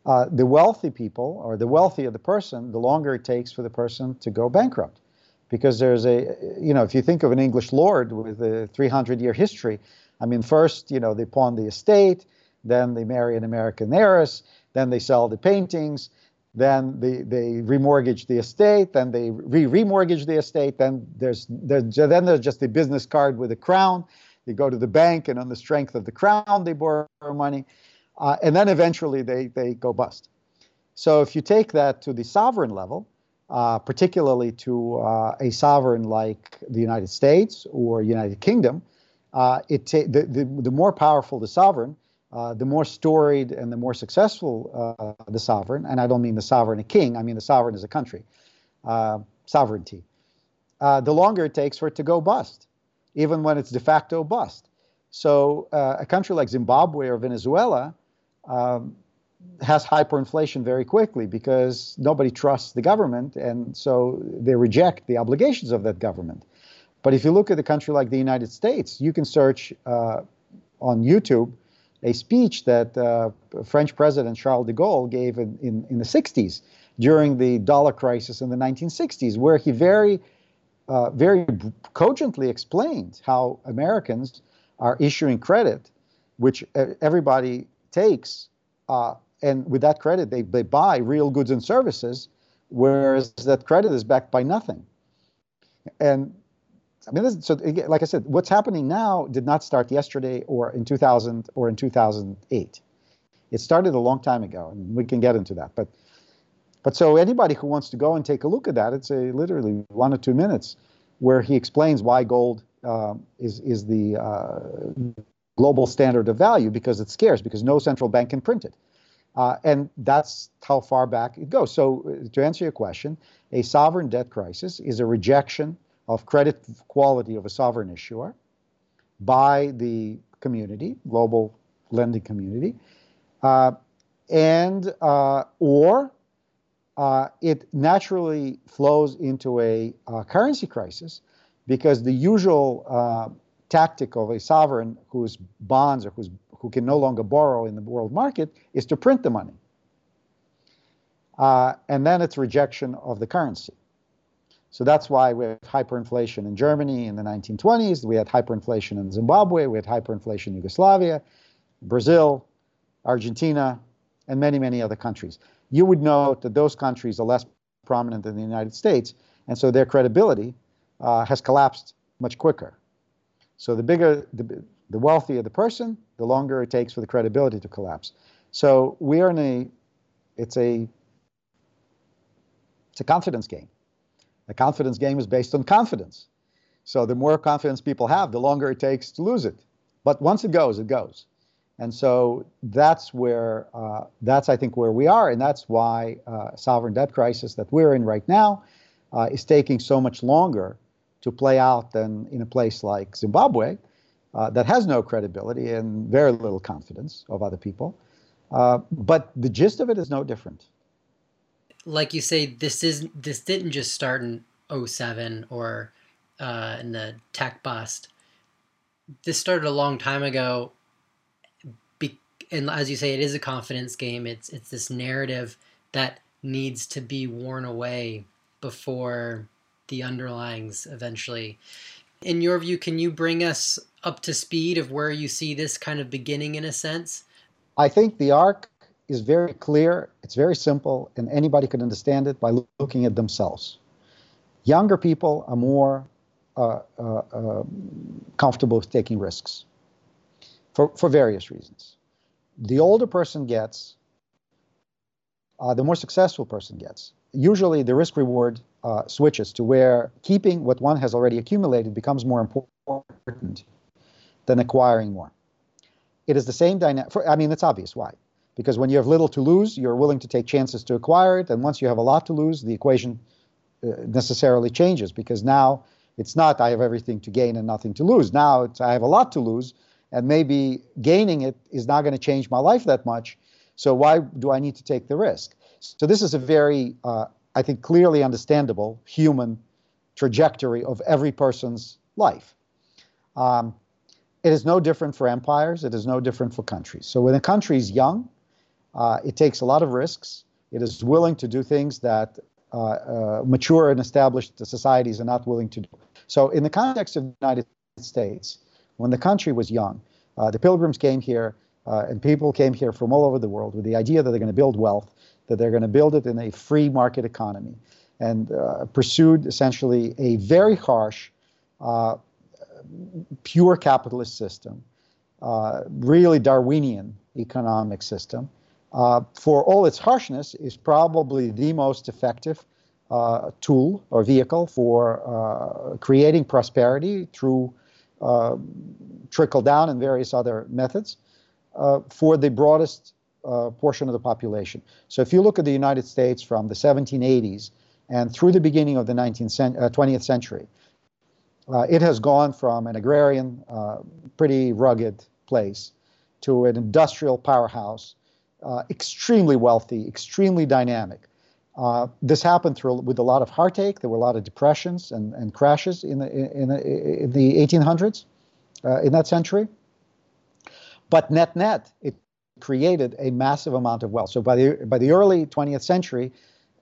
Uh, the wealthy people, or the wealthier the person, the longer it takes for the person to go bankrupt because there's a, you know, if you think of an English lord with a 300 year history, I mean, first, you know, they pawn the estate, then they marry an American heiress, then they sell the paintings, then they, they remortgage the estate, then they re-remortgage the estate, then there's, there's, then there's just a business card with a crown. They go to the bank, and on the strength of the crown, they borrow money. Uh, and then eventually they, they go bust. So if you take that to the sovereign level, uh, particularly to uh, a sovereign like the United States or United Kingdom, uh, it ta- the, the, the, more powerful the sovereign, uh, the more storied and the more successful uh, the sovereign, and I don't mean the sovereign a king, I mean the sovereign as a country, sovereignty, the longer it takes for it to go bust, even when it's de facto bust. So a country like Zimbabwe or Venezuela, um, has hyperinflation very quickly because nobody trusts the government, and so they reject the obligations of that government. But if you look at a country like the United States, you can search uh, on YouTube a speech that uh, French President Charles de Gaulle gave in, in, in, the 60s during the dollar crisis in the 1960s, where he very, uh, very cogently explained how Americans are issuing credit, which everybody takes uh, and with that credit, they, they buy real goods and services, whereas that credit is backed by nothing. And I mean, this, so like I said, what's happening now did not start yesterday or in 2000 or in 2008. It started a long time ago, and we can get into that. But, but so anybody who wants to go and take a look at that, it's a literally one or two minutes, where he explains why gold uh, is is the uh, global standard of value because it's scarce because no central bank can print it. Uh, and that's how far back it goes. So, uh, to answer your question, a sovereign debt crisis is a rejection of credit quality of a sovereign issuer by the community, global lending community, uh, and uh, or uh, it naturally flows into a uh, currency crisis because the usual tactic of a sovereign whose bonds or whose who can no longer borrow in the world market is to print the money. Uh, and then it's rejection of the currency. So that's why we have hyperinflation in Germany in the 1920s. We had hyperinflation in Zimbabwe. We had hyperinflation in Yugoslavia, Brazil, Argentina, and many, many other countries. You would note that those countries are less prominent than the United States, and so their credibility uh, has collapsed much quicker. So the bigger, the, the wealthier the person, the longer it takes for the credibility to collapse. So we are in a, it's a, it's a confidence game. A confidence game is based on confidence. So the more confidence people have, the longer it takes to lose it. But once it goes, it goes. And so that's where, uh, that's I think where we are, and that's why uh, sovereign debt crisis that we're in right now uh, is taking so much longer to play out than in a place like Zimbabwe, uh, that has no credibility and very little confidence of other people. Uh, but the gist of it is no different. Like you say, this is this didn't just start in 07 or uh, in the tech bust. This started a long time ago. And as you say, it is a confidence game. It's it's this narrative that needs to be worn away before the underlyings eventually. In your view, can you bring us up to speed of where you see this kind of beginning in a sense? I think the arc is very clear, it's very simple, and anybody can understand it by looking at themselves. Younger people are more uh, uh, uh, comfortable with taking risks for, for various reasons. The older person gets, uh, the more successful person gets. Usually, the risk reward uh, switches to where keeping what one has already accumulated becomes more important than acquiring more. It is the same dynamic. I mean, it's obvious why. Because when you have little to lose, you're willing to take chances to acquire it. And once you have a lot to lose, the equation uh, necessarily changes because now it's not I have everything to gain and nothing to lose. Now I have a lot to lose, and maybe gaining it is not going to change my life that much. So why do I need to take the risk? So this is a very, uh, I think, clearly understandable human trajectory of every person's life. Um, it is no different for empires. It is no different for countries. So when a country is young, uh, it takes a lot of risks. It is willing to do things that uh, uh, mature and established societies are not willing to do. So, in the context of the United States, when the country was young, uh, the pilgrims came here, uh, and people came here from all over the world with the idea that they're going to build wealth, that they're going to build it in a free market economy, and uh, pursued essentially a very harsh, uh, pure capitalist system, uh, really Darwinian economic system. for all its harshness, is probably the most effective uh, tool or vehicle for uh, creating prosperity through uh, Uh, trickle down and various other methods uh, for the broadest uh, portion of the population. So if you look at the United States from the 1780s and through the beginning of the 19th cent- 20th century, uh, it has gone from an agrarian, uh, pretty rugged place to an industrial powerhouse, extremely wealthy, extremely dynamic. Uh, this happened through with a lot of heartache. There were a lot of depressions and, and crashes in the in, the, in the 1800s, uh, in that century. But net net, it created a massive amount of wealth. So by the by the early 20th century,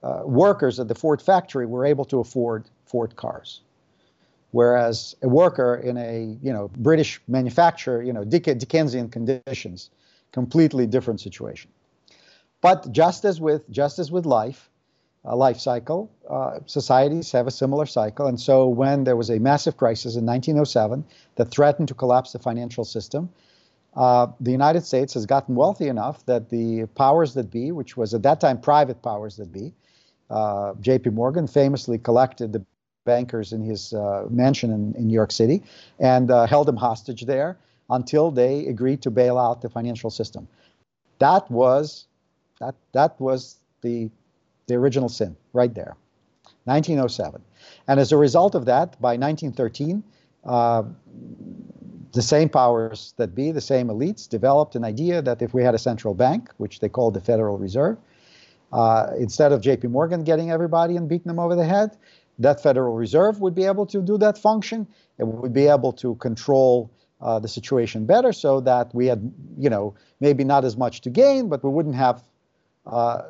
uh, workers at the Ford factory were able to afford Ford cars, whereas a worker in a you know British manufacturer, you know Dick- Dickensian conditions, completely different situation. But just as with just as with life uh, life cycle. Uh, societies have a similar cycle. And so when there was a massive crisis in 1907 that threatened to collapse the financial system, uh, the United States has gotten wealthy enough that the powers that be, which was at that time private powers that be, uh, J.P. Morgan famously collected the bankers in his uh, mansion in, in, New York City and uh, held them hostage there until they agreed to bail out the financial system. That was that that was the the original sin, right there, 1907. And as a result of that, by 1913, uh, the same powers that be, the same elites, developed an idea that if we had a central bank, which they called the Federal Reserve, uh, instead of JP Morgan getting everybody and beating them over the head, that Federal Reserve would be able to do that function. It would be able to control uh, the situation better so that we had, you know, maybe not as much to gain, but we wouldn't have uh,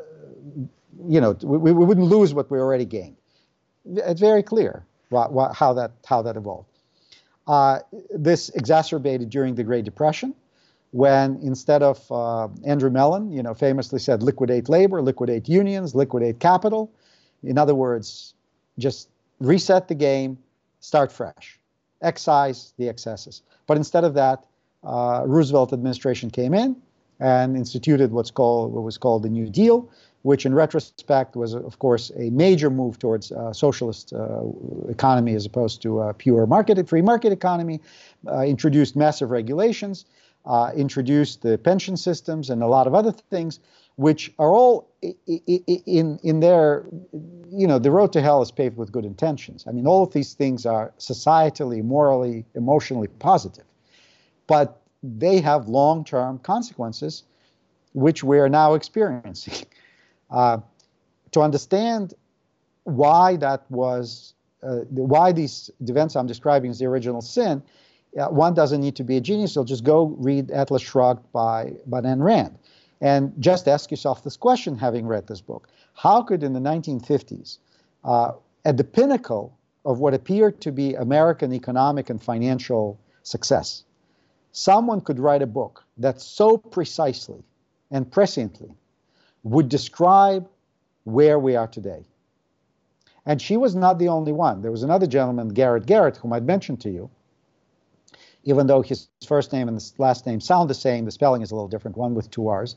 you know, we, we wouldn't lose what we already gained. It's very clear how that how that evolved. Uh, this exacerbated during the Great Depression, when instead of uh, Andrew Mellon, you know, famously said, liquidate labor, liquidate unions, liquidate capital. In other words, just reset the game, start fresh, excise the excesses. But instead of that, uh, Roosevelt administration came in and instituted what's called what was called the New Deal, which in retrospect was, of course, a major move towards a socialist uh, economy as opposed to a pure market, free market economy, uh, introduced massive regulations, uh, introduced the pension systems and a lot of other things, which are all in, in their, you know, the road to hell is paved with good intentions. I mean, all of these things are societally, morally, emotionally positive, but they have long-term consequences which we're now experiencing. Uh, to understand why that was, uh, why these events I'm describing is the original sin, uh, one doesn't need to be a genius. You'll just go read Atlas Shrugged by, by Ayn Rand. And just ask yourself this question, having read this book. How could, in the 1950s, uh, at the pinnacle of what appeared to be American economic and financial success, someone could write a book that so precisely and presciently would describe where we are today? And she was not the only one. There was another gentleman, Garet Garrett, whom I'd mentioned to you, even though his first name and his last name sound the same, the spelling is a little different, one with two R's,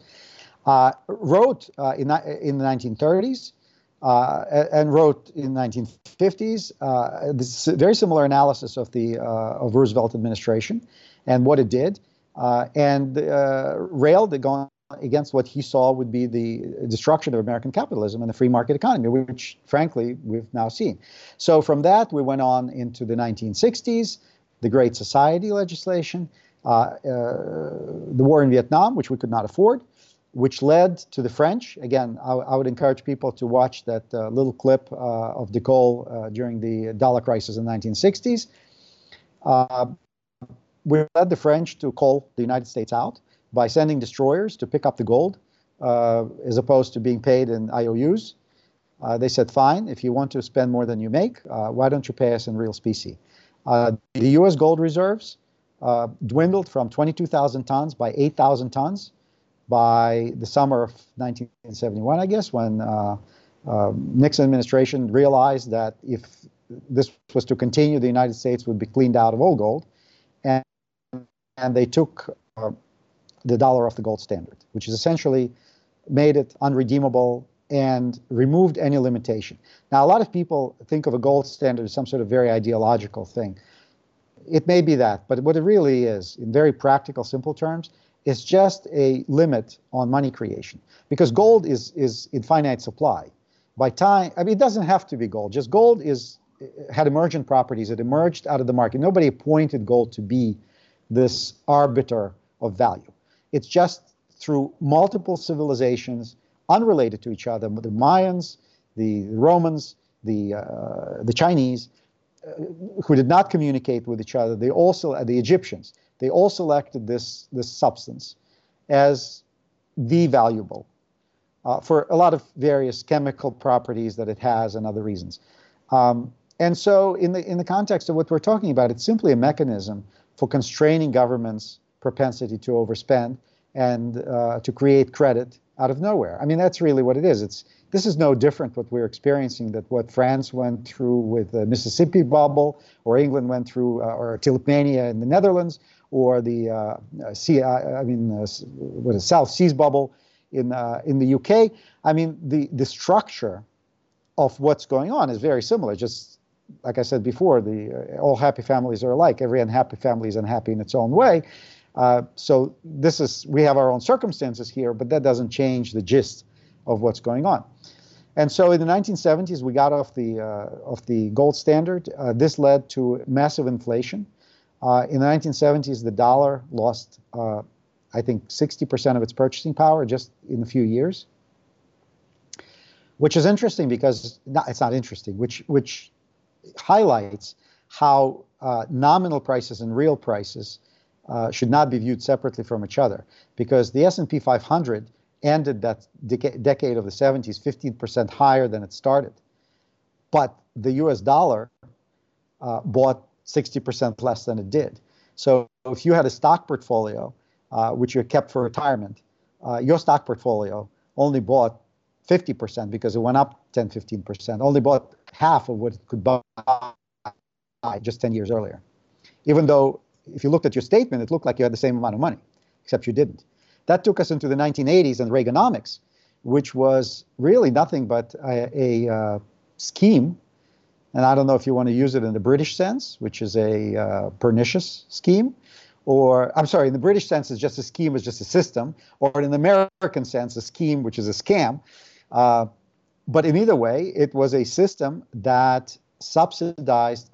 uh, wrote uh, in, in the 1930s uh, and wrote in the 1950s uh, this very similar analysis of the uh, of Roosevelt administration and what it did, uh, and railed against what he saw would be the destruction of American capitalism and the free market economy, which, frankly, we've now seen. So from that, we went on into the 1960s the Great Society legislation, uh, uh, the war in Vietnam, which we could not afford, which led to the French. Again, I, I would encourage people to watch that uh, little clip of de Gaulle during the dollar crisis in the 1960s. we led the French to call the United States out by sending destroyers to pick up the gold uh, as opposed to being paid in IOUs. Uh, they said, fine, if you want to spend more than you make, uh, why don't you pay us in real specie? Uh, the U.S. gold reserves uh, dwindled from 22,000 tons by 8,000 tons by the summer of 1971, I guess, when uh, Nixon administration realized that if this was to continue, the United States would be cleaned out of all gold, and and they took the dollar off the gold standard, which is essentially made it unredeemable and removed any limitation. Now, a lot of people think of a gold standard as some sort of very ideological thing. It may be that, but what it really is, in very practical, simple terms, is just a limit on money creation. Because gold is, is in finite supply. By time, I mean, it doesn't have to be gold. Just gold is had emergent properties. It emerged out of the market. Nobody appointed gold to be this arbiter of value. It's just through multiple civilizations unrelated to each other. The Mayans, the Romans, the uh, the Chinese, uh, who did not communicate with each other. They also uh, the Egyptians. They all selected this this substance as the valuable uh, for a lot of various chemical properties that it has and other reasons. Um, and so, in the in the context of what we're talking about, it's simply a mechanism for constraining governments' propensity to overspend and uh, to create credit out of nowhere. I mean, that's really what it is. It's this is no different what we're experiencing that what France went through with the Mississippi bubble, or England went through, uh, or tulipmania in the Netherlands, or the uh, uh sea, uh, I mean, uh, what is South Seas bubble in uh, in the UK. I mean, the the structure of what's going on is very similar. Just like I said before, the all happy families are alike. Every unhappy family is unhappy in its own way. Uh, so this is we have our own circumstances here, but that doesn't change the gist of what's going on. And so in the 1970s, we got off the uh, off the gold standard. Uh, this led to massive inflation. Uh, in the 1970s, the dollar lost, uh, I think, 60% of its purchasing power just in a few years, which is interesting because it's not interesting, which which highlights how nominal prices and real prices uh, should not be viewed separately from each other because the S&P 500 ended that deca- decade of the 70s 15% higher than it started. But the US dollar uh, bought 60% less than it did. So if you had a stock portfolio, uh, which you kept for retirement, uh, your stock portfolio only bought 50% because it went up 10, 15%, only bought half of what it could buy just 10 years earlier. Even though if you looked at your statement, it looked like you had the same amount of money, except you didn't. That took us into the 1980s and Reaganomics, which was really nothing but a, a uh, scheme. And I don't know if you want to use it in the British sense, which is a uh, pernicious scheme, or I'm sorry, in the British sense, it's just a scheme, it's just a system, or in the American sense, a scheme, which is a scam. Uh, but in either way, it was a system that subsidized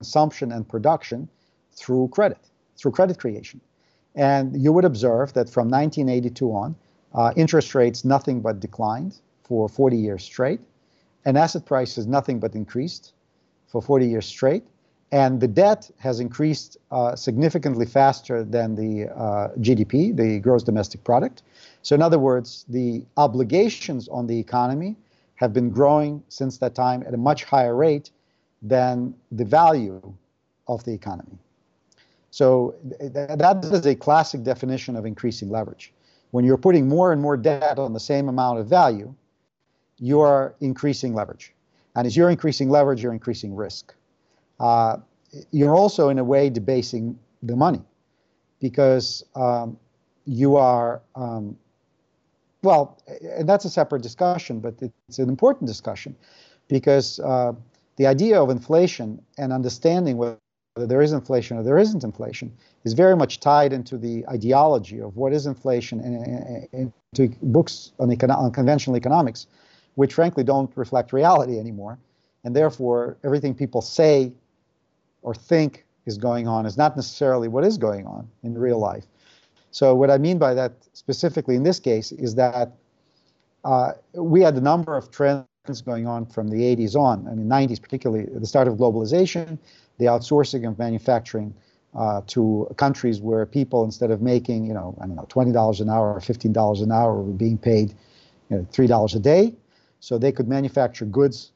consumption and production through credit, through credit creation. And you would observe that from 1982 on, Uh, interest rates nothing but declined for 40 years straight, and asset prices nothing but increased for 40 years straight. And the debt has increased uh, significantly faster than the uh, GDP, the gross domestic product. So, in other words, the obligations on the economy have been growing since that time at a much higher rate than the value of the economy. So, th- that is a classic definition of increasing leverage. When you're putting more and more debt on the same amount of value, you are increasing leverage. And as you're increasing leverage, you're increasing risk uh, you're also in a way debasing the money because um, you are um, well and that's a separate discussion but it's an important discussion because uh, the idea of inflation and understanding whether there is inflation or there isn't inflation is very much tied into the ideology of what is inflation and, into books on, econ- on conventional economics which frankly don't reflect reality anymore and therefore everything people say or think is going on is not necessarily what is going on in real life. So, what I mean by that specifically in this case is that uh, we had a number of trends going on from the 80s on, I mean, 90s particularly, the start of globalization, the outsourcing of manufacturing uh, to countries where people, instead of making, you know, I don't know, $20 an hour or $15 an hour, were being paid you know, $3 a day. So they could manufacture goods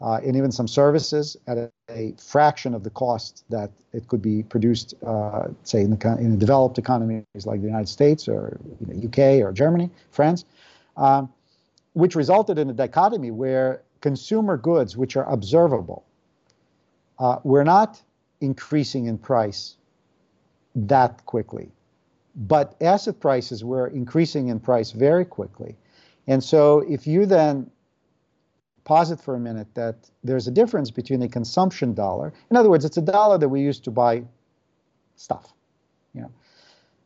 uh, and even some services at a, a, fraction of the cost that it could be produced, uh, say, in, the, in developed economies like the United States or you know, UK or Germany, France, um, which resulted in a dichotomy where consumer goods, which are observable, uh, were not increasing in price that quickly. But asset prices were increasing in price very quickly. And so if you then posit for a minute that there's a difference between a consumption dollar. In other words, it's a dollar that we use to buy stuff. You know.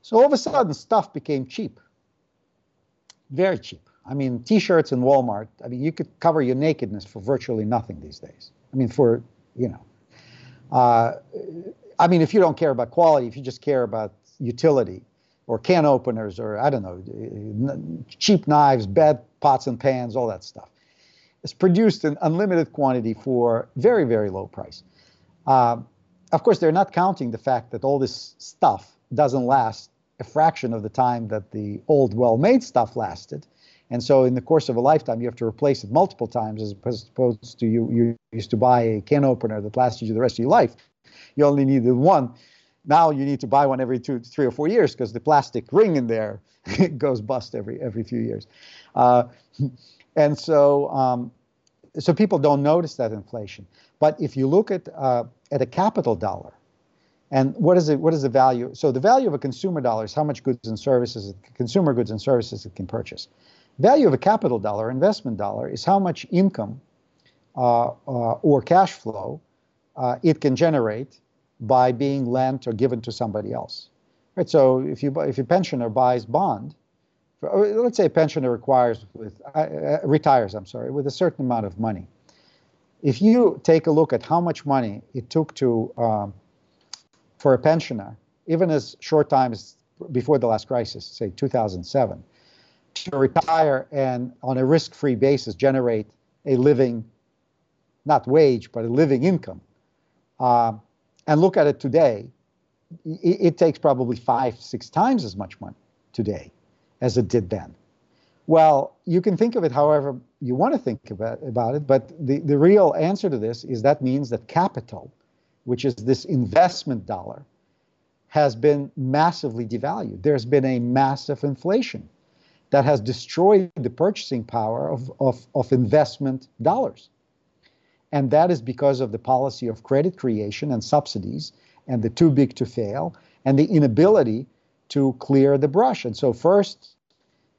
So all of a sudden, stuff became cheap, very cheap. I mean, T-shirts in Walmart. I mean, you could cover your nakedness for virtually nothing these days. I mean, for you know, uh, I mean, if you don't care about quality, if you just care about utility, or can openers, or I don't know, cheap knives, bed pots and pans, all that stuff it's produced in unlimited quantity for very, very low price. Uh, of course, they're not counting the fact that all this stuff doesn't last a fraction of the time that the old, well-made stuff lasted. And so, in the course of a lifetime, you have to replace it multiple times, as opposed to you, you used to buy a can opener that lasted you the rest of your life. You only needed one. Now you need to buy one every two, three or four years because the plastic ring in there goes bust every every few years. Uh, and so, um, so people don't notice that inflation. But if you look at uh, at a capital dollar, and what is it? What is the value? So the value of a consumer dollar is how much goods and services, consumer goods and services, it can purchase. Value of a capital dollar, investment dollar, is how much income uh, uh, or cash flow uh, it can generate by being lent or given to somebody else. Right. So if you if your pensioner buys bond, let's say a pensioner requires with uh, uh, retires, I'm sorry, with a certain amount of money. If you take a look at how much money it took to um, for a pensioner, even as short times before the last crisis, say 2007, to retire and on a risk-free basis generate a living, not wage, but a living income, uh, and look at it today, it, it takes probably five, six times as much money today as it did then. Well, you can think of it however you want to think about, about it, but the, the real answer to this is that means that capital, which is this investment dollar, has been massively devalued. There's been a massive inflation that has destroyed the purchasing power of, of, of investment dollars. And that is because of the policy of credit creation and subsidies and the too big to fail and the inability to clear the brush. And so first,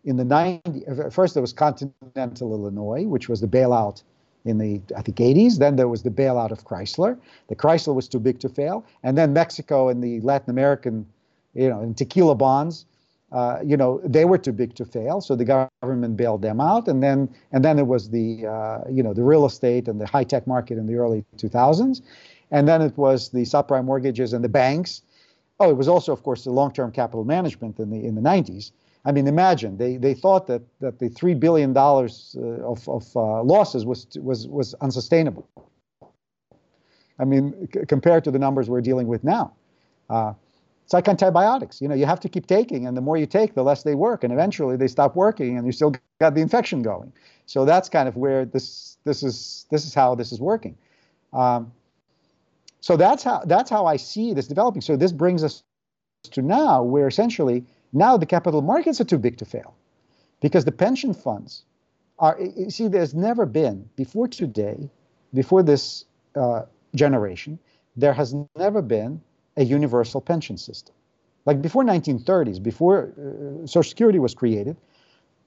in the 90s, first there was Continental Illinois, which was the bailout in the I think 80s. Then there was the bailout of Chrysler. The Chrysler was too big to fail, and then Mexico and the Latin American, you know, and tequila bonds. Uh, you know, they were too big to fail, so the government bailed them out, and then and then it was the uh, you know the real estate and the high tech market in the early 2000s, and then it was the subprime mortgages and the banks Oh, it was also, of course, the long-term capital management in the in the 90s. I mean, imagine they, they thought that, that the three billion dollars uh, of, of uh, losses was was was unsustainable. I mean, c- compared to the numbers we're dealing with now, uh, it's like antibiotics. You know, you have to keep taking, and the more you take, the less they work, and eventually they stop working, and you still got the infection going. So that's kind of where this this is this is how this is working. Um, so that's how that's how I see this developing. So this brings us to now, where essentially now the capital markets are too big to fail, because the pension funds are. You see, there's never been before today, before this uh, generation, there has never been a universal pension system. Like before 1930s, before uh, Social Security was created,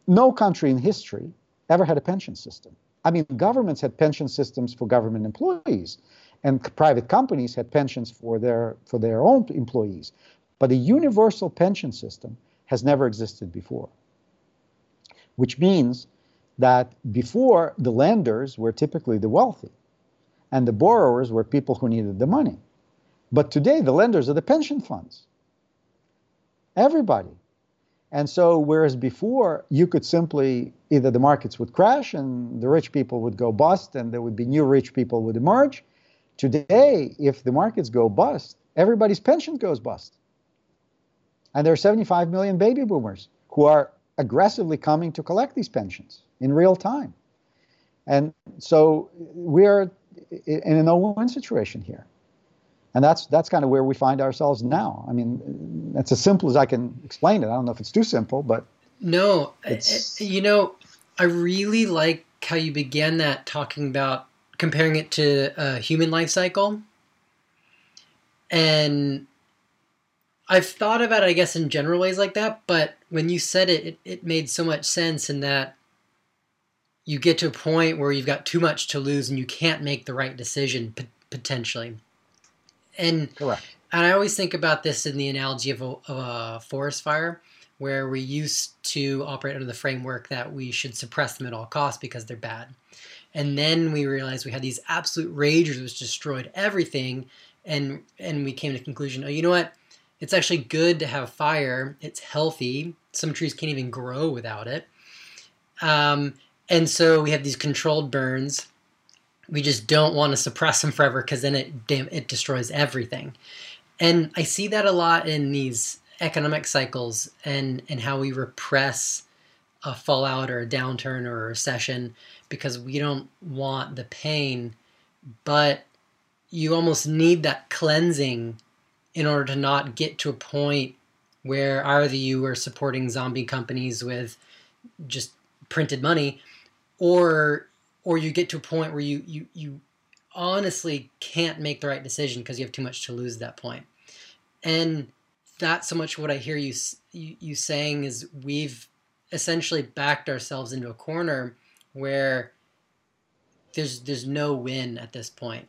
no country in history ever had a pension system. I mean, governments had pension systems for government employees, and private companies had pensions for their for their own employees. But a universal pension system has never existed before. Which means that before the lenders were typically the wealthy, and the borrowers were people who needed the money. But today, the lenders are the pension funds. Everybody. And so, whereas before you could simply either the markets would crash and the rich people would go bust and there would be new rich people would emerge, today, if the markets go bust, everybody's pension goes bust. And there are 75 million baby boomers who are aggressively coming to collect these pensions in real time. And so we're in a no-win situation here and that's that's kind of where we find ourselves now. I mean, that's as simple as I can explain it. I don't know if it's too simple, but no, it's... you know, I really like how you began that talking about comparing it to a human life cycle, and I've thought about it, I guess, in general ways like that. But when you said it, it, it made so much sense in that you get to a point where you've got too much to lose and you can't make the right decision potentially and Correct. And I always think about this in the analogy of a, of a forest fire, where we used to operate under the framework that we should suppress them at all costs because they're bad. And then we realized we had these absolute ragers which destroyed everything, and and we came to the conclusion, oh, you know what? It's actually good to have fire. It's healthy. Some trees can't even grow without it. Um, and so we have these controlled burns we just don't want to suppress them forever because then it it destroys everything. And I see that a lot in these economic cycles and and how we repress a fallout or a downturn or a recession because we don't want the pain, but you almost need that cleansing in order to not get to a point where either you are supporting zombie companies with just printed money or or you get to a point where you you you honestly can't make the right decision because you have too much to lose at that point. And that's so much what I hear you, you you saying is we've essentially backed ourselves into a corner where there's there's no win at this point.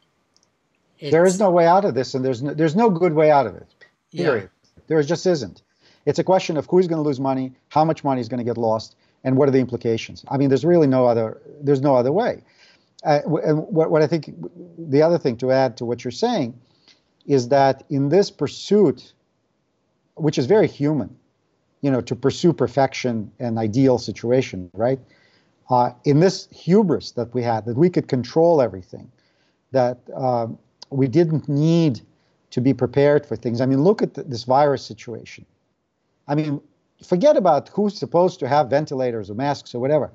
It's, there is no way out of this, and there's no, there's no good way out of it. Period. Yeah. There just isn't. It's a question of who's going to lose money, how much money is going to get lost, and what are the implications? I mean, there's really no other there's no other way. Uh, and what, what I think the other thing to add to what you're saying is that in this pursuit, which is very human, you know, to pursue perfection and ideal situation, right? Uh, in this hubris that we had, that we could control everything, that um, we didn't need to be prepared for things. I mean, look at this virus situation. I mean, forget about who's supposed to have ventilators or masks or whatever.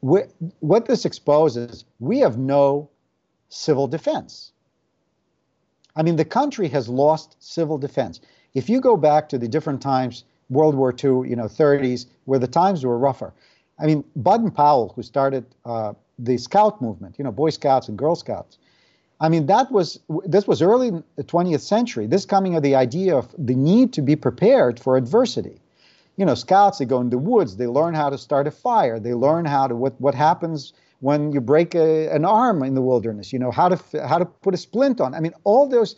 We, what this exposes, we have no civil defense. I mean, the country has lost civil defense. If you go back to the different times, World War II, you know, 30s, where the times were rougher. I mean, Baden-Powell, who started uh, the Scout movement, you know, Boy Scouts and Girl Scouts. I mean, that was this was early 20th century. This coming of the idea of the need to be prepared for adversity you know, scouts, they go in the woods, they learn how to start a fire, they learn how to what what happens when you break a, an arm in the wilderness, you know, how to how to put a splint on. I mean, all those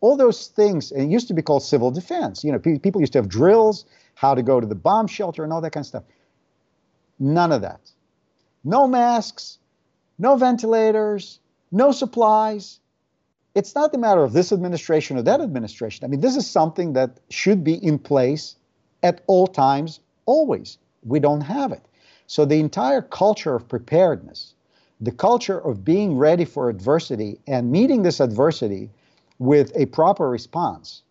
all those things, it used to be called civil defense. You know, pe- people used to have drills, how to go to the bomb shelter and all that kind of stuff. None of that. No masks, no ventilators, no supplies. It's not the matter of this administration or that administration. I mean, this is something that should be in place at all times always. We don't have it. So the entire culture of preparedness, the culture of being ready for adversity and meeting this adversity with a proper response,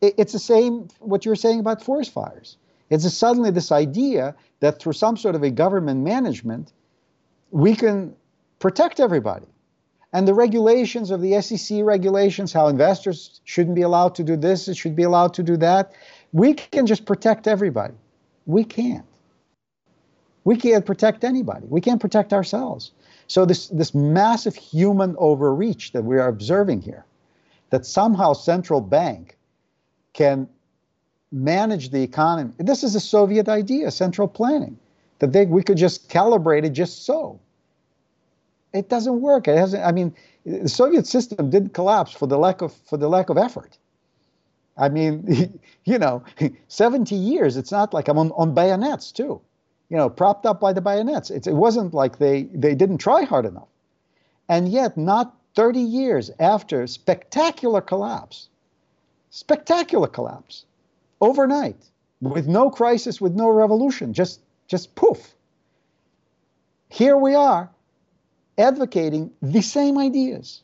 it's the same what you're saying about forest fires. It's suddenly this idea that through some sort of a government management, we can protect everybody. And the regulations of the SEC regulations, how investors shouldn't be allowed to do this, it should be allowed to do that, we can just protect everybody. We can't. We can't protect anybody. We can't protect ourselves. So this, this massive human overreach that we are observing here, that somehow central bank can manage the economy. This is a Soviet idea, central planning, that they, we could just calibrate it just so. It doesn't work. It hasn't. I mean, the Soviet system didn't collapse for the lack of for the lack of effort. I mean, you know, 70 years. It's not like I'm on, on bayonets too, you know, propped up by the bayonets. It's, it wasn't like they they didn't try hard enough, and yet not 30 years after spectacular collapse, spectacular collapse overnight with no crisis, with no revolution, just, just poof. Here we are advocating the same ideas,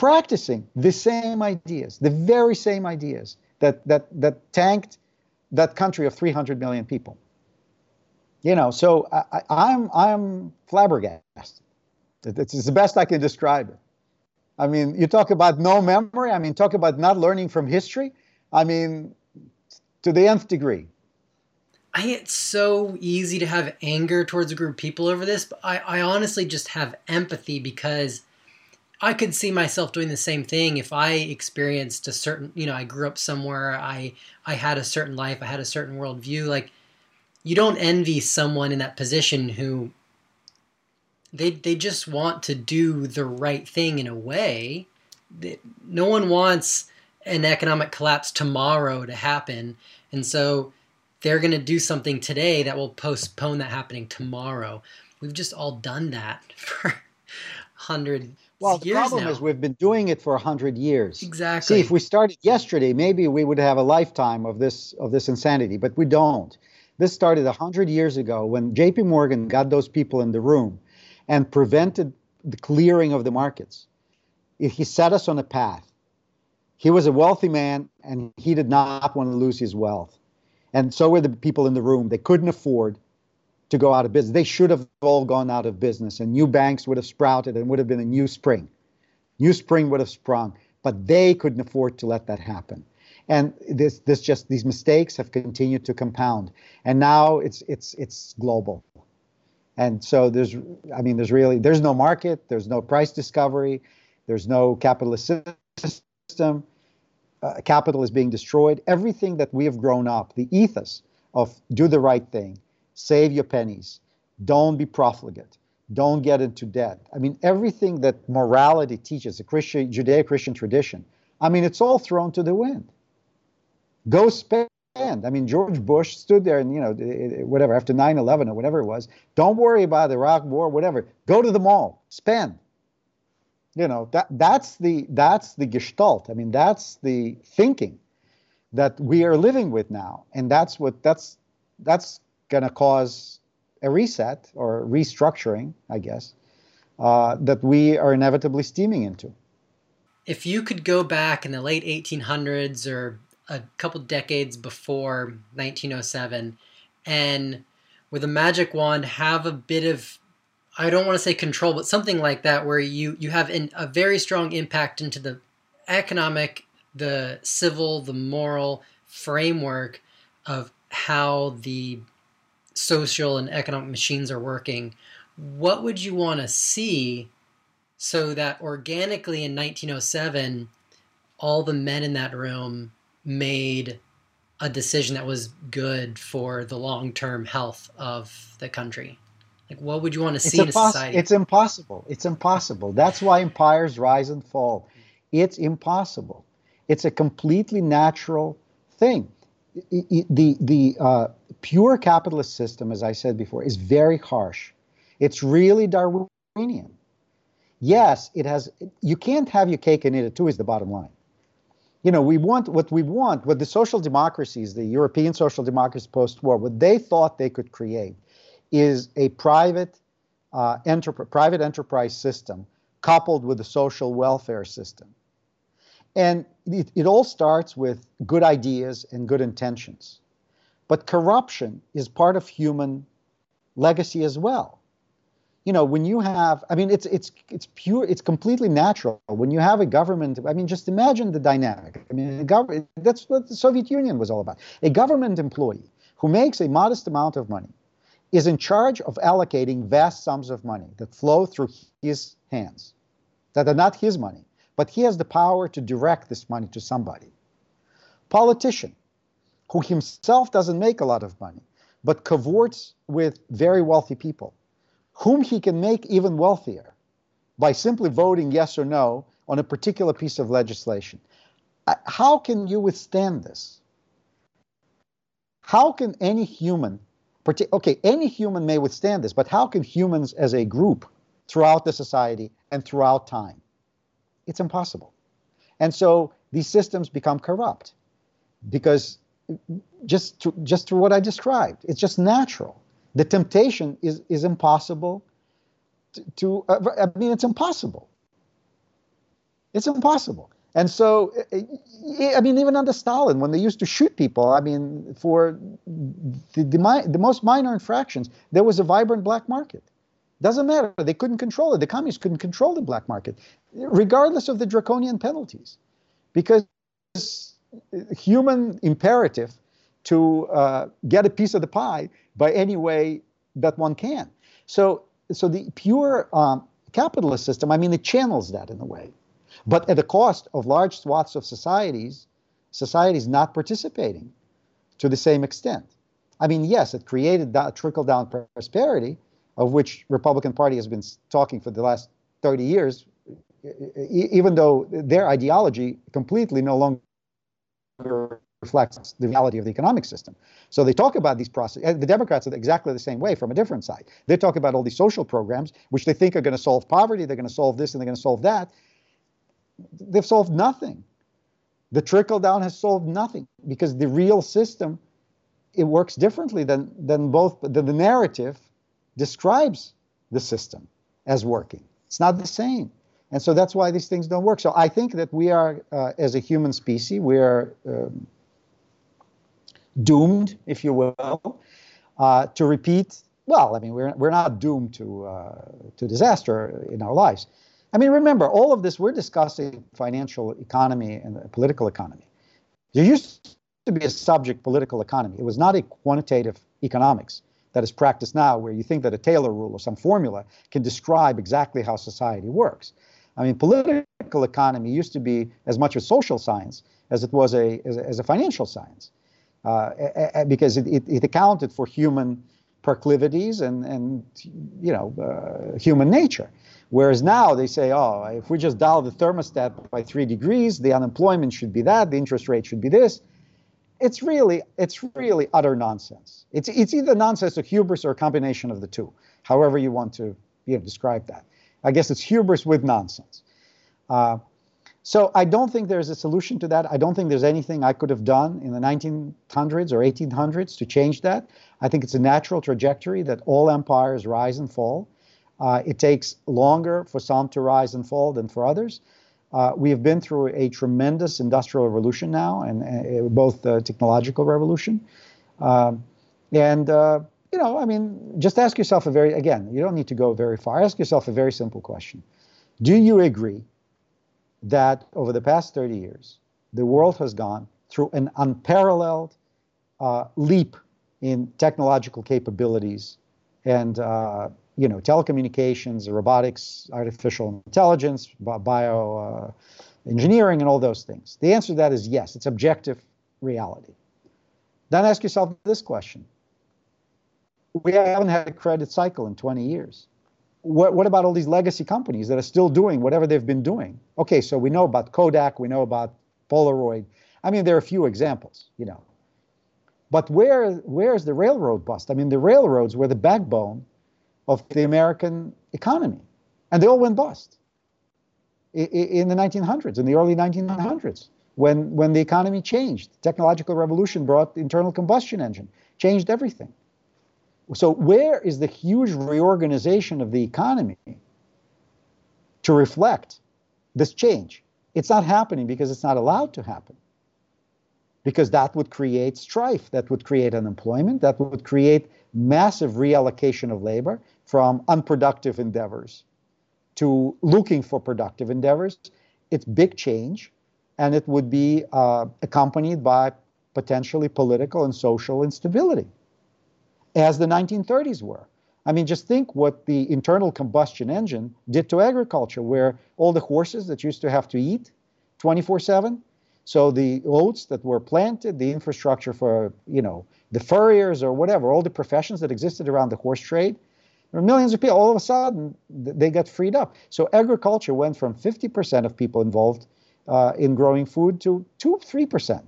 practicing the same ideas, the very same ideas that, that, that tanked that country of 300 million people. You know, so I, I'm, I'm flabbergasted. It's the best I can describe it. I mean, you talk about no memory. I mean, talk about not learning from history. I mean, to the nth degree. I it's so easy to have anger towards a group of people over this, but I, I honestly just have empathy because I could see myself doing the same thing if I experienced a certain, you know, I grew up somewhere, I I had a certain life, I had a certain worldview. Like, you don't envy someone in that position who they they just want to do the right thing in a way. No one wants an economic collapse tomorrow to happen. And so they're going to do something today that will postpone that happening tomorrow. We've just all done that for hundred well, the problem now. is we've been doing it for a hundred years. Exactly. See, if we started yesterday, maybe we would have a lifetime of this of this insanity, but we don't. This started a hundred years ago when J.P. Morgan got those people in the room and prevented the clearing of the markets. He set us on a path he was a wealthy man and he did not want to lose his wealth. And so were the people in the room. They couldn't afford to go out of business. They should have all gone out of business and new banks would have sprouted and would have been a new spring. New spring would have sprung, but they couldn't afford to let that happen. And this, this just these mistakes have continued to compound. And now it's it's it's global. And so there's I mean there's really there's no market, there's no price discovery, there's no capitalist system uh, capital is being destroyed. Everything that we have grown up, the ethos of do the right thing, save your pennies, don't be profligate, don't get into debt. I mean, everything that morality teaches, the Christian Judeo-Christian tradition. I mean, it's all thrown to the wind. Go spend. I mean, George Bush stood there and, you know, whatever, after 9 11 or whatever it was, don't worry about the Iraq war, whatever. Go to the mall, spend you know that that's the that's the gestalt i mean that's the thinking that we are living with now and that's what that's that's going to cause a reset or restructuring i guess uh, that we are inevitably steaming into. If you could go back in the late 1800s or a couple decades before 1907 and with a magic wand have a bit of I don't want to say control, but something like that, where you you have in, a very strong impact into the economic, the civil, the moral framework of how the social and economic machines are working. What would you want to see so that organically in 1907, all the men in that room made a decision that was good for the long term health of the country? Like, what would you want to see it's in a society? It's impossible. It's impossible. That's why empires rise and fall. It's impossible. It's a completely natural thing. The the uh, pure capitalist system, as I said before, is very harsh. It's really Darwinian. Yes, it has. You can't have your cake and eat it too. Is the bottom line. you know, we want what we want, what the social democracies, the European social democracies post-war, what they thought they could create is a private, uh, enter- private enterprise system coupled with a social welfare system. And it, it all starts with good ideas and good intentions. But corruption is part of human legacy as well. You know when you have i mean it's it's it's pure it's completely natural. When you have a government i mean just imagine the dynamic. I mean government that's what the soviet union was all about. A government employee who makes a modest amount of money is in charge of allocating vast sums of money that flow through his hands that are not his money but he has the power to direct this money to somebody. Politician who himself doesn't make a lot of money but cavorts with very wealthy people whom he can make even wealthier by simply voting yes or no on a particular piece of legislation. Uh, how can you withstand this? How can any human, okay, any human may withstand this, but how can humans as a group throughout the society and throughout time? It's impossible. And so these systems become corrupt because just to, just through what I described, it's just natural the temptation is is impossible to, to uh, I mean it's impossible. It's impossible. And so, uh, uh, I mean, even under Stalin, when they used to shoot people, I mean, for the, the, the, most minor infractions, there was a vibrant black market. Doesn't matter. They couldn't control it. The communists couldn't control the black market, regardless of the draconian penalties, because human imperative to uh, get a piece of the pie by any way that one can. So, so the pure um, capitalist system, I mean, it channels that in a way, but at the cost of large swaths of societies, societies not participating to the same extent. I mean, yes, it created that trickle down prosperity, of which Republican Party has been talking for the last 30 years, even though their ideology completely no longer reflects the reality of the economic system. So they talk about these processes. Eh, the Democrats are exactly the same way from a different side. They talk about all these social programs, which they think are going to solve poverty, they're going to solve this, and they're going to solve that. They've solved nothing. The trickle down has solved nothing because the real system it works differently than than both the, the narrative describes the system as working. It's not the same. And so that's why these things don't work. So I think that we are, uh, as a human species, we are um, doomed, if you will, uh, to repeat. Well, I mean, we're, we're not doomed to, uh, to disaster in our lives. I mean, remember, all of this, we're discussing financial economy and political economy. There used to be a subject, political economy. It was not a quantitative economics that is practiced now, where you think that a Taylor rule or some formula can describe exactly how society works. I mean, political economy used to be as much a social science as it was a, as a, as a financial science uh, because it, it, it, accounted for human proclivities and, and you know, uh, human nature. Whereas now they say, oh, if we just dial the thermostat by three degrees, the unemployment should be that, the interest rate should be this. It's really, it's really utter nonsense. It's, it's either nonsense or hubris or a combination of the two, however you want to you know, describe that. I guess it's hubris with nonsense. Uh, so I don't think there's a solution to that. I don't think there's anything I could have done in the 1900s or 1800s to change that. I think it's a natural trajectory that all empires rise and fall. Uh, it takes longer for some to rise and fall than for others. Uh, we have been through a tremendous industrial revolution now, and uh, both the technological revolution. Um, and, uh, you know, I mean, just ask yourself a very, again, you don't need to go very far. Ask yourself a very simple question Do you agree that over the past 30 years, the world has gone through an unparalleled uh, leap in technological capabilities and uh, you know telecommunications, robotics, artificial intelligence, bio uh, engineering, and all those things. The answer to that is yes. It's objective reality. Then ask yourself this question: We haven't had a credit cycle in 20 years what, what about all these legacy companies that are still doing whatever they've been doing? Okay, so we know about Kodak, we know about Polaroid. I mean, there are a few examples, you know. But where where is the railroad bust? I mean, the railroads were the backbone of the American economy, and they all went bust in the 1900s, in the early 1900s. when, when the economy changed. Technological revolution brought the internal combustion engine, changed everything. So, where is the huge reorganization of the economy to reflect this change? It's not happening because it's not allowed to happen. Because that would create strife, that would create unemployment, that would create massive reallocation of labor from unproductive endeavors to looking for productive endeavors. It's big change, and it would be uh, accompanied by potentially political and social instability, as the 1930s were. I mean, just think what the internal combustion engine did to agriculture, where all the horses that used to have to eat 24 7. So the oats that were planted, the infrastructure for, you know, the farriers or whatever, all the professions that existed around the horse trade, there were millions of people. All of a sudden, they got freed up. So agriculture went from 50% of people involved uh, in growing food to 2 3%.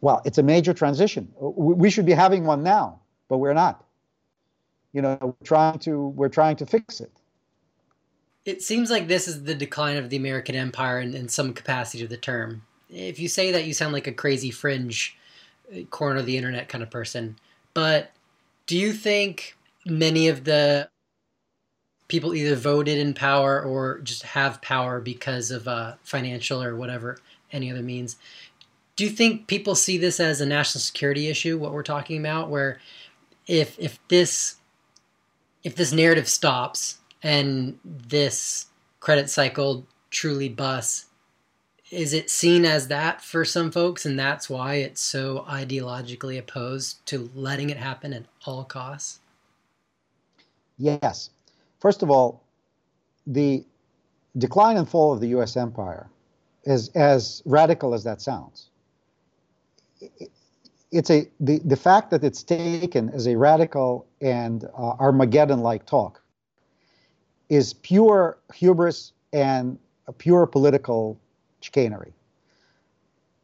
Well, it's a major transition. We should be having one now, but we're not. You know we're trying to we're trying to fix it. It seems like this is the decline of the american empire in, in some capacity of the term. If you say that you sound like a crazy fringe uh, corner of the internet kind of person. But do you think many of the people either voted in power or just have power because of uh, financial or whatever any other means? Do you think people see this as a national security issue what we're talking about where if if this if this narrative stops and this credit cycle truly busts, is it seen as that for some folks and that's why it's so ideologically opposed to letting it happen at all costs? Yes. First of all, the decline and fall of the US empire is as radical as that sounds it's a the, the fact that it's taken as a radical and uh, Armageddon-like talk is pure hubris and pure political chicanery.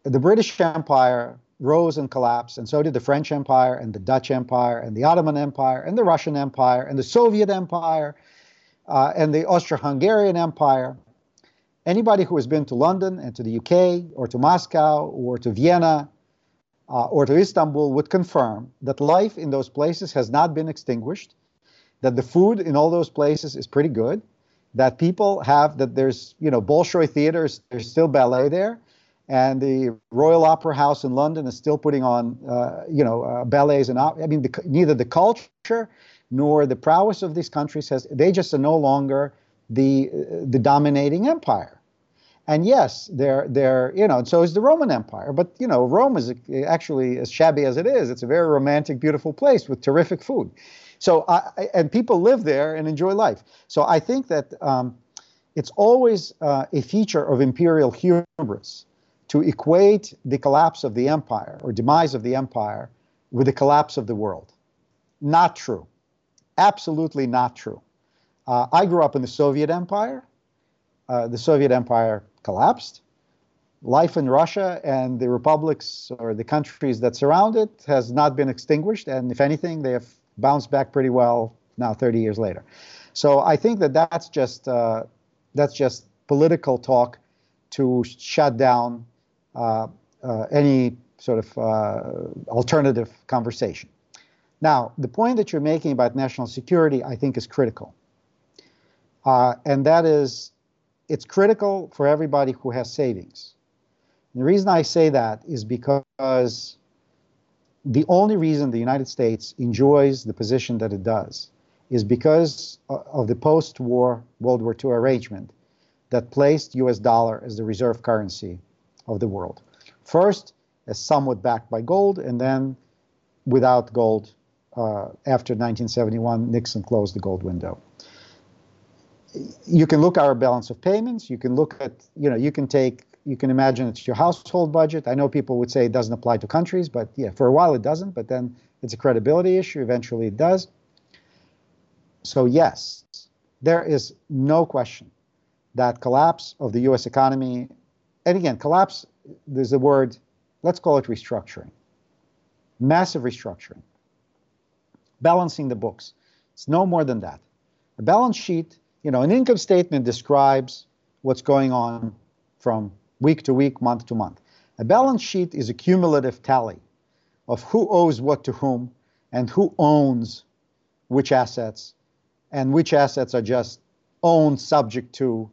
The British Empire rose and collapsed, and so did the French Empire and the Dutch Empire and the Ottoman Empire and the Russian Empire and the Soviet Empire uh, and the Austro-Hungarian Empire. Anybody who has been to London and to the UK or to Moscow or to Vienna uh, or to Istanbul would confirm that life in those places has not been extinguished, that the food in all those places is pretty good, that people have, that there's, you know, Bolshoi theaters, there's still ballet there, and the Royal Opera House in London is still putting on, uh, you know, uh, ballets and, I mean, the, neither the culture nor the prowess of these countries has, they just are no longer the, the dominating empire. And yes, they're they're you know, so is the Roman Empire. But you know, Rome is actually as shabby as it is. It's a very romantic, beautiful place with terrific food. So I, and people live there and enjoy life. So I think that um, it's always uh, a feature of imperial hubris to equate the collapse of the empire or demise of the empire with the collapse of the world. Not true. Absolutely not true. Uh, I grew up in the Soviet Empire. Uh, the Soviet Empire collapsed. Life in Russia and the republics or the countries that surround it has not been extinguished, and if anything, they have bounced back pretty well now, 30 years later. So I think that that's just uh, that's just political talk to shut down uh, uh, any sort of uh, alternative conversation. Now, the point that you're making about national security, I think, is critical, uh, and that is it's critical for everybody who has savings. And the reason I say that is because the only reason the United States enjoys the position that it does is because of the post-war World War II arrangement that placed US dollar as the reserve currency of the world. First, as somewhat backed by gold, and then without gold uh, after 1971, Nixon closed the gold window you can look at our balance of payments. You can look at, you know, you can take, you can imagine it's your household budget. I know people would say it doesn't apply to countries, but yeah, for a while it doesn't, but then it's a credibility issue. Eventually it does. So, yes, there is no question that collapse of the US economy, and again, collapse, there's a word, let's call it restructuring, massive restructuring, balancing the books. It's no more than that. A balance sheet you know, an income statement describes what's going on from week to week, month to month. A balance sheet is a cumulative tally of who owes what to whom and who owns which assets and which assets are just owned subject to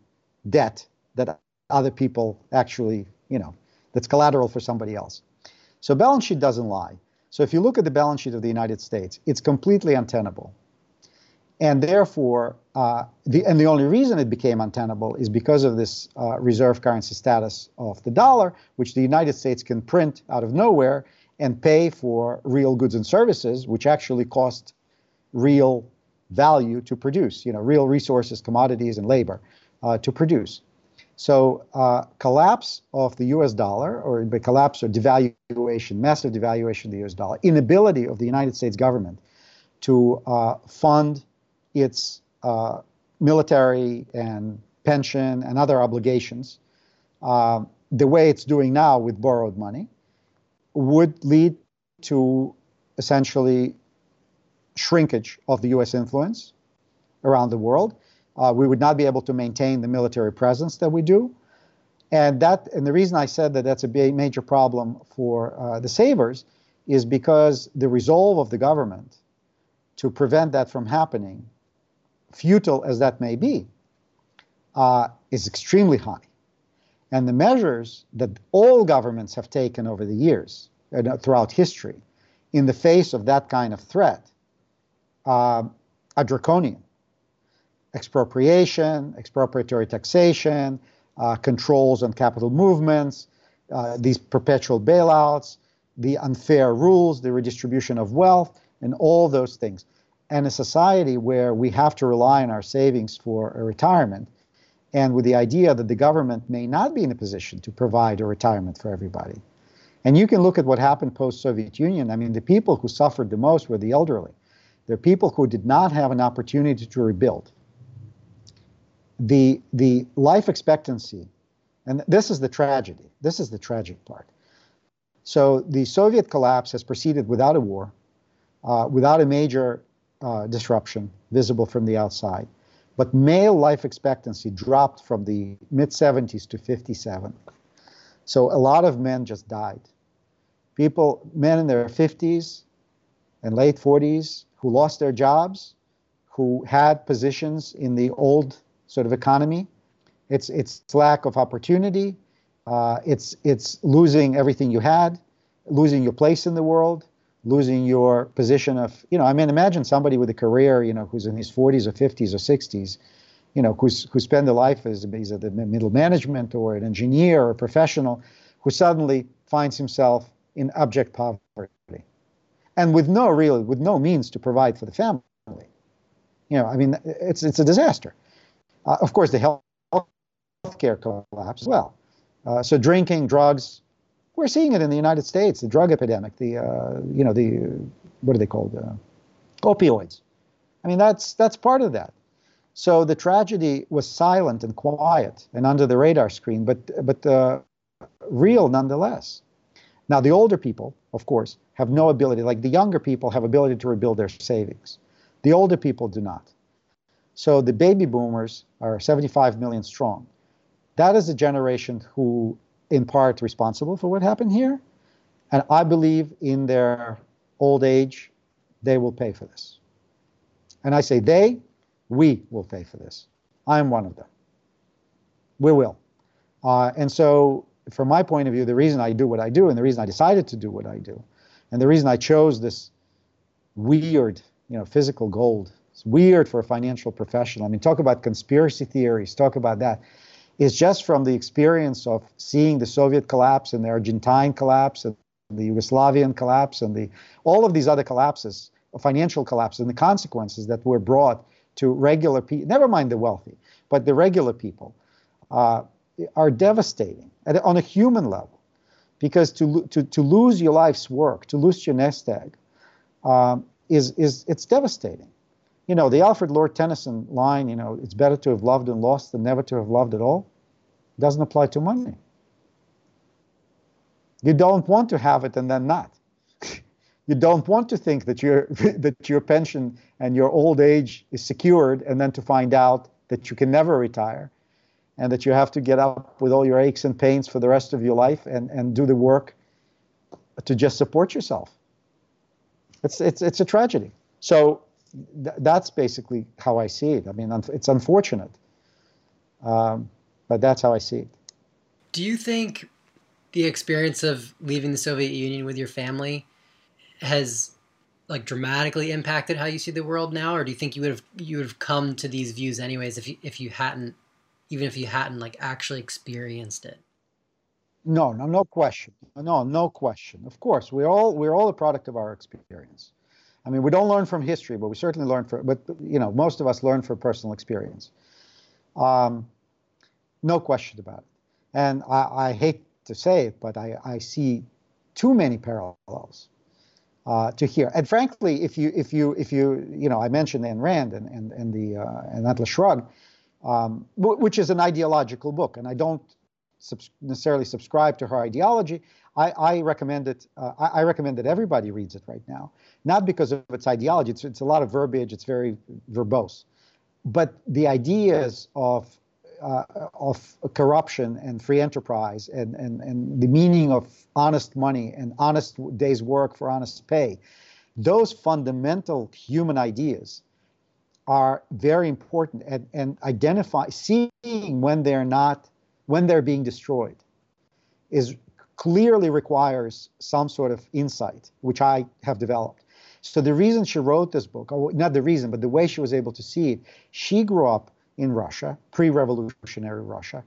debt that other people actually, you know, that's collateral for somebody else. So balance sheet doesn't lie. So if you look at the balance sheet of the United States, it's completely untenable. And therefore, uh, the, and the only reason it became untenable is because of this uh, reserve currency status of the dollar, which the United States can print out of nowhere and pay for real goods and services, which actually cost real value to produce, you know, real resources, commodities, and labor uh, to produce. So uh, collapse of the U.S. dollar, or the collapse or devaluation, massive devaluation of the U.S. dollar, inability of the United States government to uh, fund its uh, military and pension and other obligations uh, the way it's doing now with borrowed money would lead to essentially shrinkage of the U.S. influence around the world. Uh, we would not be able to maintain the military presence that we do. And that, and the reason I said that that's a major problem for uh, the savers is because the resolve of the government to prevent that from happening, futile as that may be, uh, is extremely high. And the measures that all governments have taken over the years, uh, throughout history, in the face of that kind of threat, uh, are draconian expropriation, expropriatory taxation, uh, controls on capital movements, uh, these perpetual bailouts, the unfair rules, the redistribution of wealth, and all those things. And a society where we have to rely on our savings for a retirement, and with the idea that the government may not be in a position to provide a retirement for everybody. And you can look at what happened post Soviet Union. I mean, the people who suffered the most were the elderly. They're people who did not have an opportunity to rebuild the the life expectancy, and this is the tragedy. This is the tragic part. So the Soviet collapse has proceeded without a war, uh, without a major uh, disruption visible from the outside. But male life expectancy dropped from the mid 70s to 57. So a lot of men just died. People, men in their 50s and late 40s, who lost their jobs, who had positions in the old sort of economy. It's it's lack of opportunity. Uh, it's it's losing everything you had, losing your place in the world, losing your position of you know. I mean, imagine somebody with a career, you know, who's in his 40s or 50s or 60s, you know, who's who spend their life as he's middle management or an engineer or a professional, who suddenly finds himself in abject poverty, and with no real with no means to provide for the family. You know, I mean, it's it's a disaster. Uh, of course, the health care collapse as well. Uh, so drinking, drugs, we're seeing it in the United States, the drug epidemic, the, uh, you know, the, what are they called? Uh, opioids. I mean, that's, that's part of that. So the tragedy was silent and quiet and under the radar screen, but, but uh, real nonetheless. Now, the older people, of course, have no ability, like the younger people have ability to rebuild their savings. The older people do not. So the baby boomers are 75 million strong. That is a generation who, in part, responsible for what happened here. And I believe in their old age, they will pay for this. And I say they, we will pay for this. I am one of them. We will. Uh, and so, from my point of view, the reason I do what I do, and the reason I decided to do what I do, and the reason I chose this weird, you know, physical gold it's weird for a financial professional. I mean, talk about conspiracy theories, talk about that. It's just from the experience of seeing the Soviet collapse and the Argentine collapse and the Yugoslavian collapse and the all of these other collapses, financial collapses, and the consequences that were brought to regular people, never mind the wealthy, but the regular people, uh, are devastating at, on a human level. Because to, to, to lose your life's work, to lose your nest egg, um, is, is it's devastating you know, the Alfred Lord Tennyson line, you know, it's better to have loved and lost than never to have loved at all, doesn't apply to money. You don't want to have it and then not. you don't want to think that your that your pension and your old age is secured and then to find out that you can never retire. and that you have to get up with all your aches and pains for the rest of your life and, and do the work to just support yourself. It's, it's, it's a tragedy. So th- that's basically how I see it. I mean, it's unfortunate, um, but that's how I see it. Do you think the experience of leaving the Soviet Union with your family has like dramatically impacted how you see the world now, or do you think you would have you would have come to these views anyways if you if you hadn't even if you hadn't like actually experienced it? No, no, no question. No, no question. Of course, we're all we're all a product of our experience. I mean, we don't learn from history, but we certainly learn from. But you know, most of us learn from personal experience. Um, no question about it. And I, I hate to say it, but I, I see too many parallels uh, to here. And frankly, if you if you if you you know, I mentioned Ayn Rand and and and the uh, and Atlas Shrugged, um, which is an ideological book, and I don't subs- necessarily subscribe to her ideology. I, I recommend it. Uh, I, I, recommend that everybody reads it right now, not because of its ideology. It's, it's a lot of verbiage. It's very verbose, but the ideas of uh, of corruption and free enterprise and, and, and the meaning of honest money and honest day's work for honest pay, those fundamental human ideas are very important and, and identify seeing when they're not when they're being destroyed is clearly requires some sort of insight which i have developed so the reason she wrote this book or not the reason but the way she was able to see it she grew up in Russia, pre revolutionary Russia.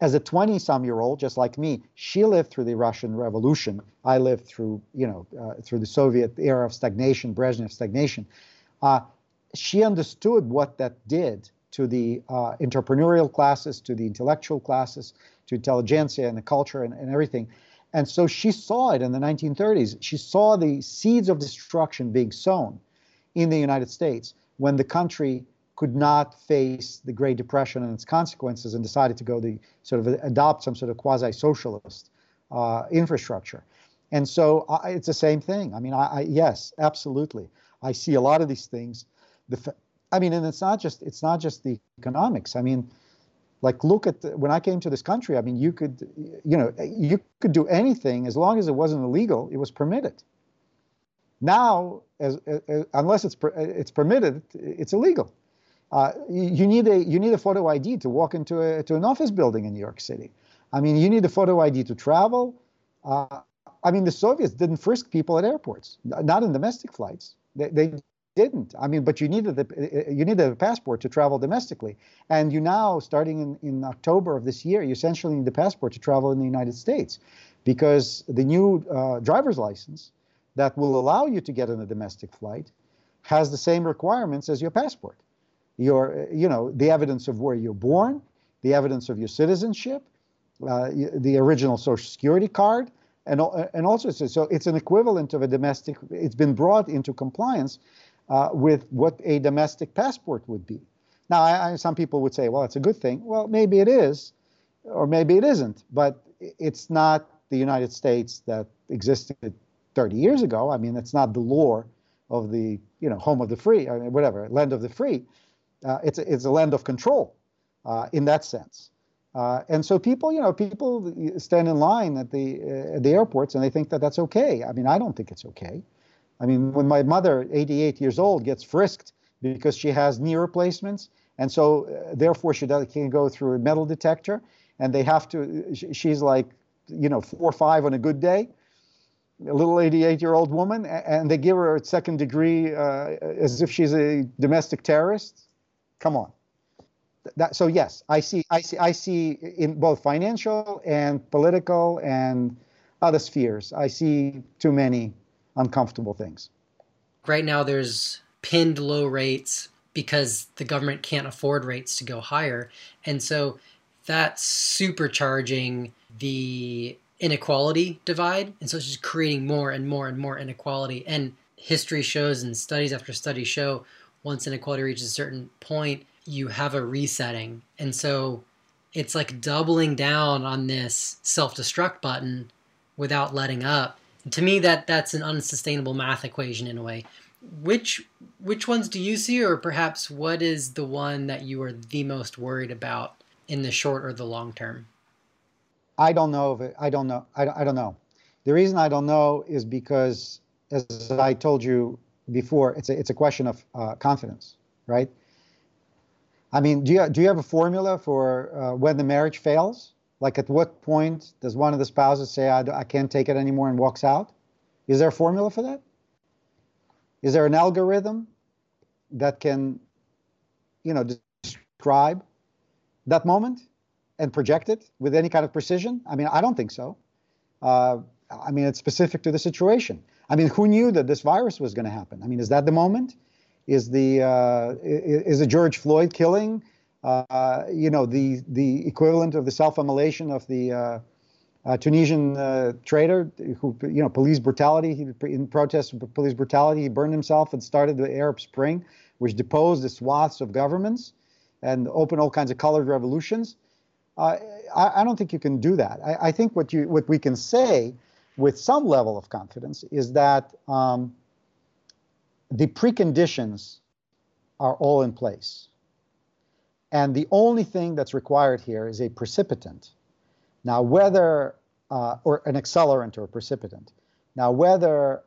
As a 20 some year old, just like me, she lived through the Russian Revolution. I lived through, you know, uh, through the Soviet era of stagnation, Brezhnev stagnation. Uh, she understood what that did to the uh, entrepreneurial classes, to the intellectual classes, to intelligentsia and the culture and, and everything. And so she saw it in the 1930s. She saw the seeds of destruction being sown in the United States when the country could not face the Great Depression and its consequences and decided to go the sort of adopt some sort of quasi-socialist uh, infrastructure. And so I, it's the same thing. I mean, I, I, yes, absolutely. I see a lot of these things. The, I mean, and it's not just it's not just the economics. I mean, like look at the, when I came to this country. I mean, you could, you know, you could do anything as long as it wasn't illegal. It was permitted. Now, as, as unless it's it's permitted, it's illegal. Uh, you need a you need a photo ID to walk into a, to an office building in New York City. I mean, you need a photo ID to travel. Uh, I mean, the Soviets didn't frisk people at airports, not in domestic flights. They, they didn't. I mean, but you needed the you needed a passport to travel domestically, and you now, starting in, in October of this year, you essentially need a passport to travel in the United States, because the new uh, driver's license that will allow you to get on a domestic flight has the same requirements as your passport your, you know, the evidence of where you're born, the evidence of your citizenship, uh, the original Social Security card, and and also so it's an equivalent of a domestic. It's been brought into compliance uh, with what a domestic passport would be. Now, I, I, some people would say, well, it's a good thing. Well, maybe it is, or maybe it isn't. But it's not the United States that existed 30 years ago. I mean, it's not the lore of the you know home of the free, or whatever, land of the free uh, it's, a, it's a land of control uh, in that sense. Uh, and so people, you know, people stand in line at the uh, at the airports and they think that that's okay. I mean, I don't think it's okay. I mean, when my mother, 88 years old, gets frisked because she has knee replacements, and so uh, therefore she does, can go through a metal detector, and they have to. She's like, you know, four or five on a good day, a little 88 year old woman, and they give her a second degree uh, as if she's a domestic terrorist. Come on. That, so yes, I see, I see, I see in both financial and political and other spheres. I see too many uncomfortable things. Right now, there's pinned low rates because the government can't afford rates to go higher, and so that's supercharging the inequality divide, and so it's just creating more and more and more inequality. And history shows, and studies after studies show, once inequality reaches a certain point, you have a resetting. And so it's like doubling down on this self-destruct button without letting up. To me that that's an unsustainable math equation in a way. Which which ones do you see or perhaps what is the one that you are the most worried about in the short or the long term? I don't know if it, I don't know. I, I don't know. The reason I don't know is because, as I told you before, it's a, it's a question of uh, confidence, right? I mean, do you, do you have a formula for uh, when the marriage fails? Like at what point does one of the spouses say, I, I can't take it anymore and walks out? Is there a formula for that? Is there an algorithm that can, you know, describe that moment and project it with any kind of precision? I mean, I don't think so. Uh, I mean, it's specific to the situation. I mean, who knew that this virus was going to happen? I mean, is that the moment? Is the uh, is the George Floyd killing, uh, you know, the the equivalent of the self-immolation of the uh, uh Tunisian uh, trader who, you know, police brutality? He, in protest of police brutality, he burned himself and started the Arab Spring, which deposed the swaths of governments and opened all kinds of colored revolutions. Uh, I, I, don't think you can do that. I, I, think what you what we can say with some level of confidence is that um, the preconditions are all in place. And the only thing that's required here is a precipitant. Now, whether, uh, or an accelerant or a precipitant. Now, whether,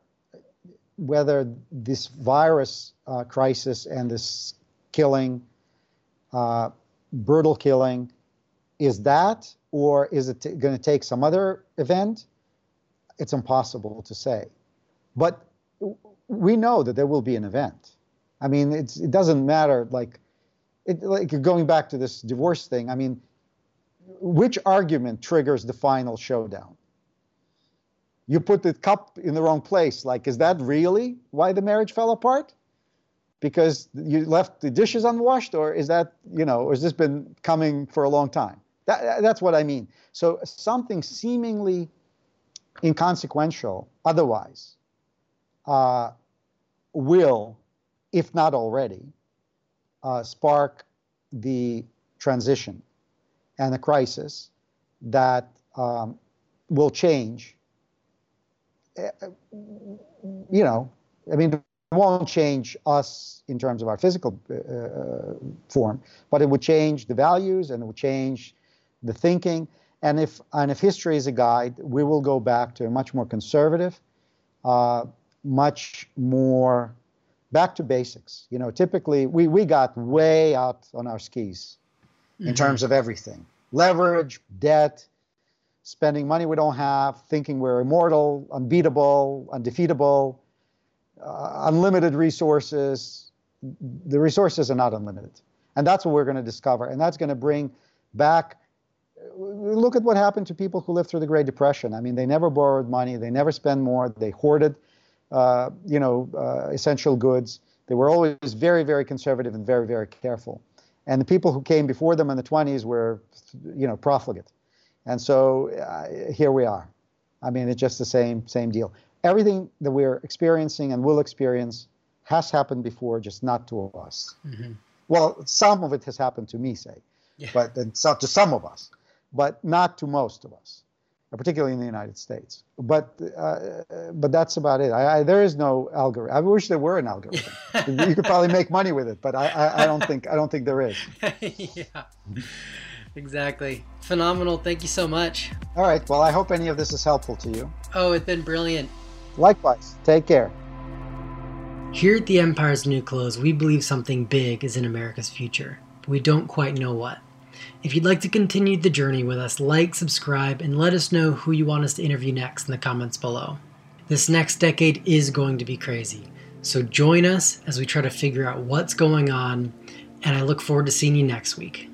whether this virus uh, crisis and this killing, uh, brutal killing, is that, or is it going to take some other event? It's impossible to say. But we know that there will be an event. I mean, it doesn't matter. Like, it, like going back to this divorce thing. I mean, which argument triggers the final showdown? You put the cup in the wrong place. Like, is that really why the marriage fell apart? Because you left the dishes unwashed, or is that you know, or has this been coming for a long time? That, that's what I mean. So something seemingly inconsequential, otherwise, uh, will, if not already, uh, spark the transition and the crisis that um, will change. Uh, you know, I mean, it won't change us in terms of our physical uh, uh, form, but it would change the values and it would change the thinking. And if and if history is a guide, we will go back to a much more conservative, uh, much more back to basics. You know, typically we, we got way out on our skis in mm-hmm. terms of everything leverage, debt, spending money we don't have, thinking we're immortal, unbeatable, undefeatable, uh, unlimited resources. The resources are not unlimited. And that's what we're going to discover. And that's going to bring back. Look at what happened to people who lived through the Great Depression. I mean, they never borrowed money, they never spent more, they hoarded uh, you know, uh, essential goods. They were always very, very conservative and very, very careful. And the people who came before them in the 20s were, you know, profligate. And so uh, here we are. I mean, it's just the same, same deal. Everything that we're experiencing and will experience has happened before, just not to us. Mm-hmm. Well, some of it has happened to me, say, yeah. but to some of us, but not to most of us particularly in the United States. But uh, but that's about it. I, I, there is no algorithm. I wish there were an algorithm. you could probably make money with it, but I, I, I don't think I don't think there is. yeah, exactly. Phenomenal. Thank you so much. All right. Well, I hope any of this is helpful to you. Oh, it's been brilliant. Likewise. Take care. Here at the Empire's New Clothes, we believe something big is in America's future, but we don't quite know what. If you'd like to continue the journey with us, like, subscribe, and let us know who you want us to interview next in the comments below. This next decade is going to be crazy, so join us as we try to figure out what's going on, and I look forward to seeing you next week.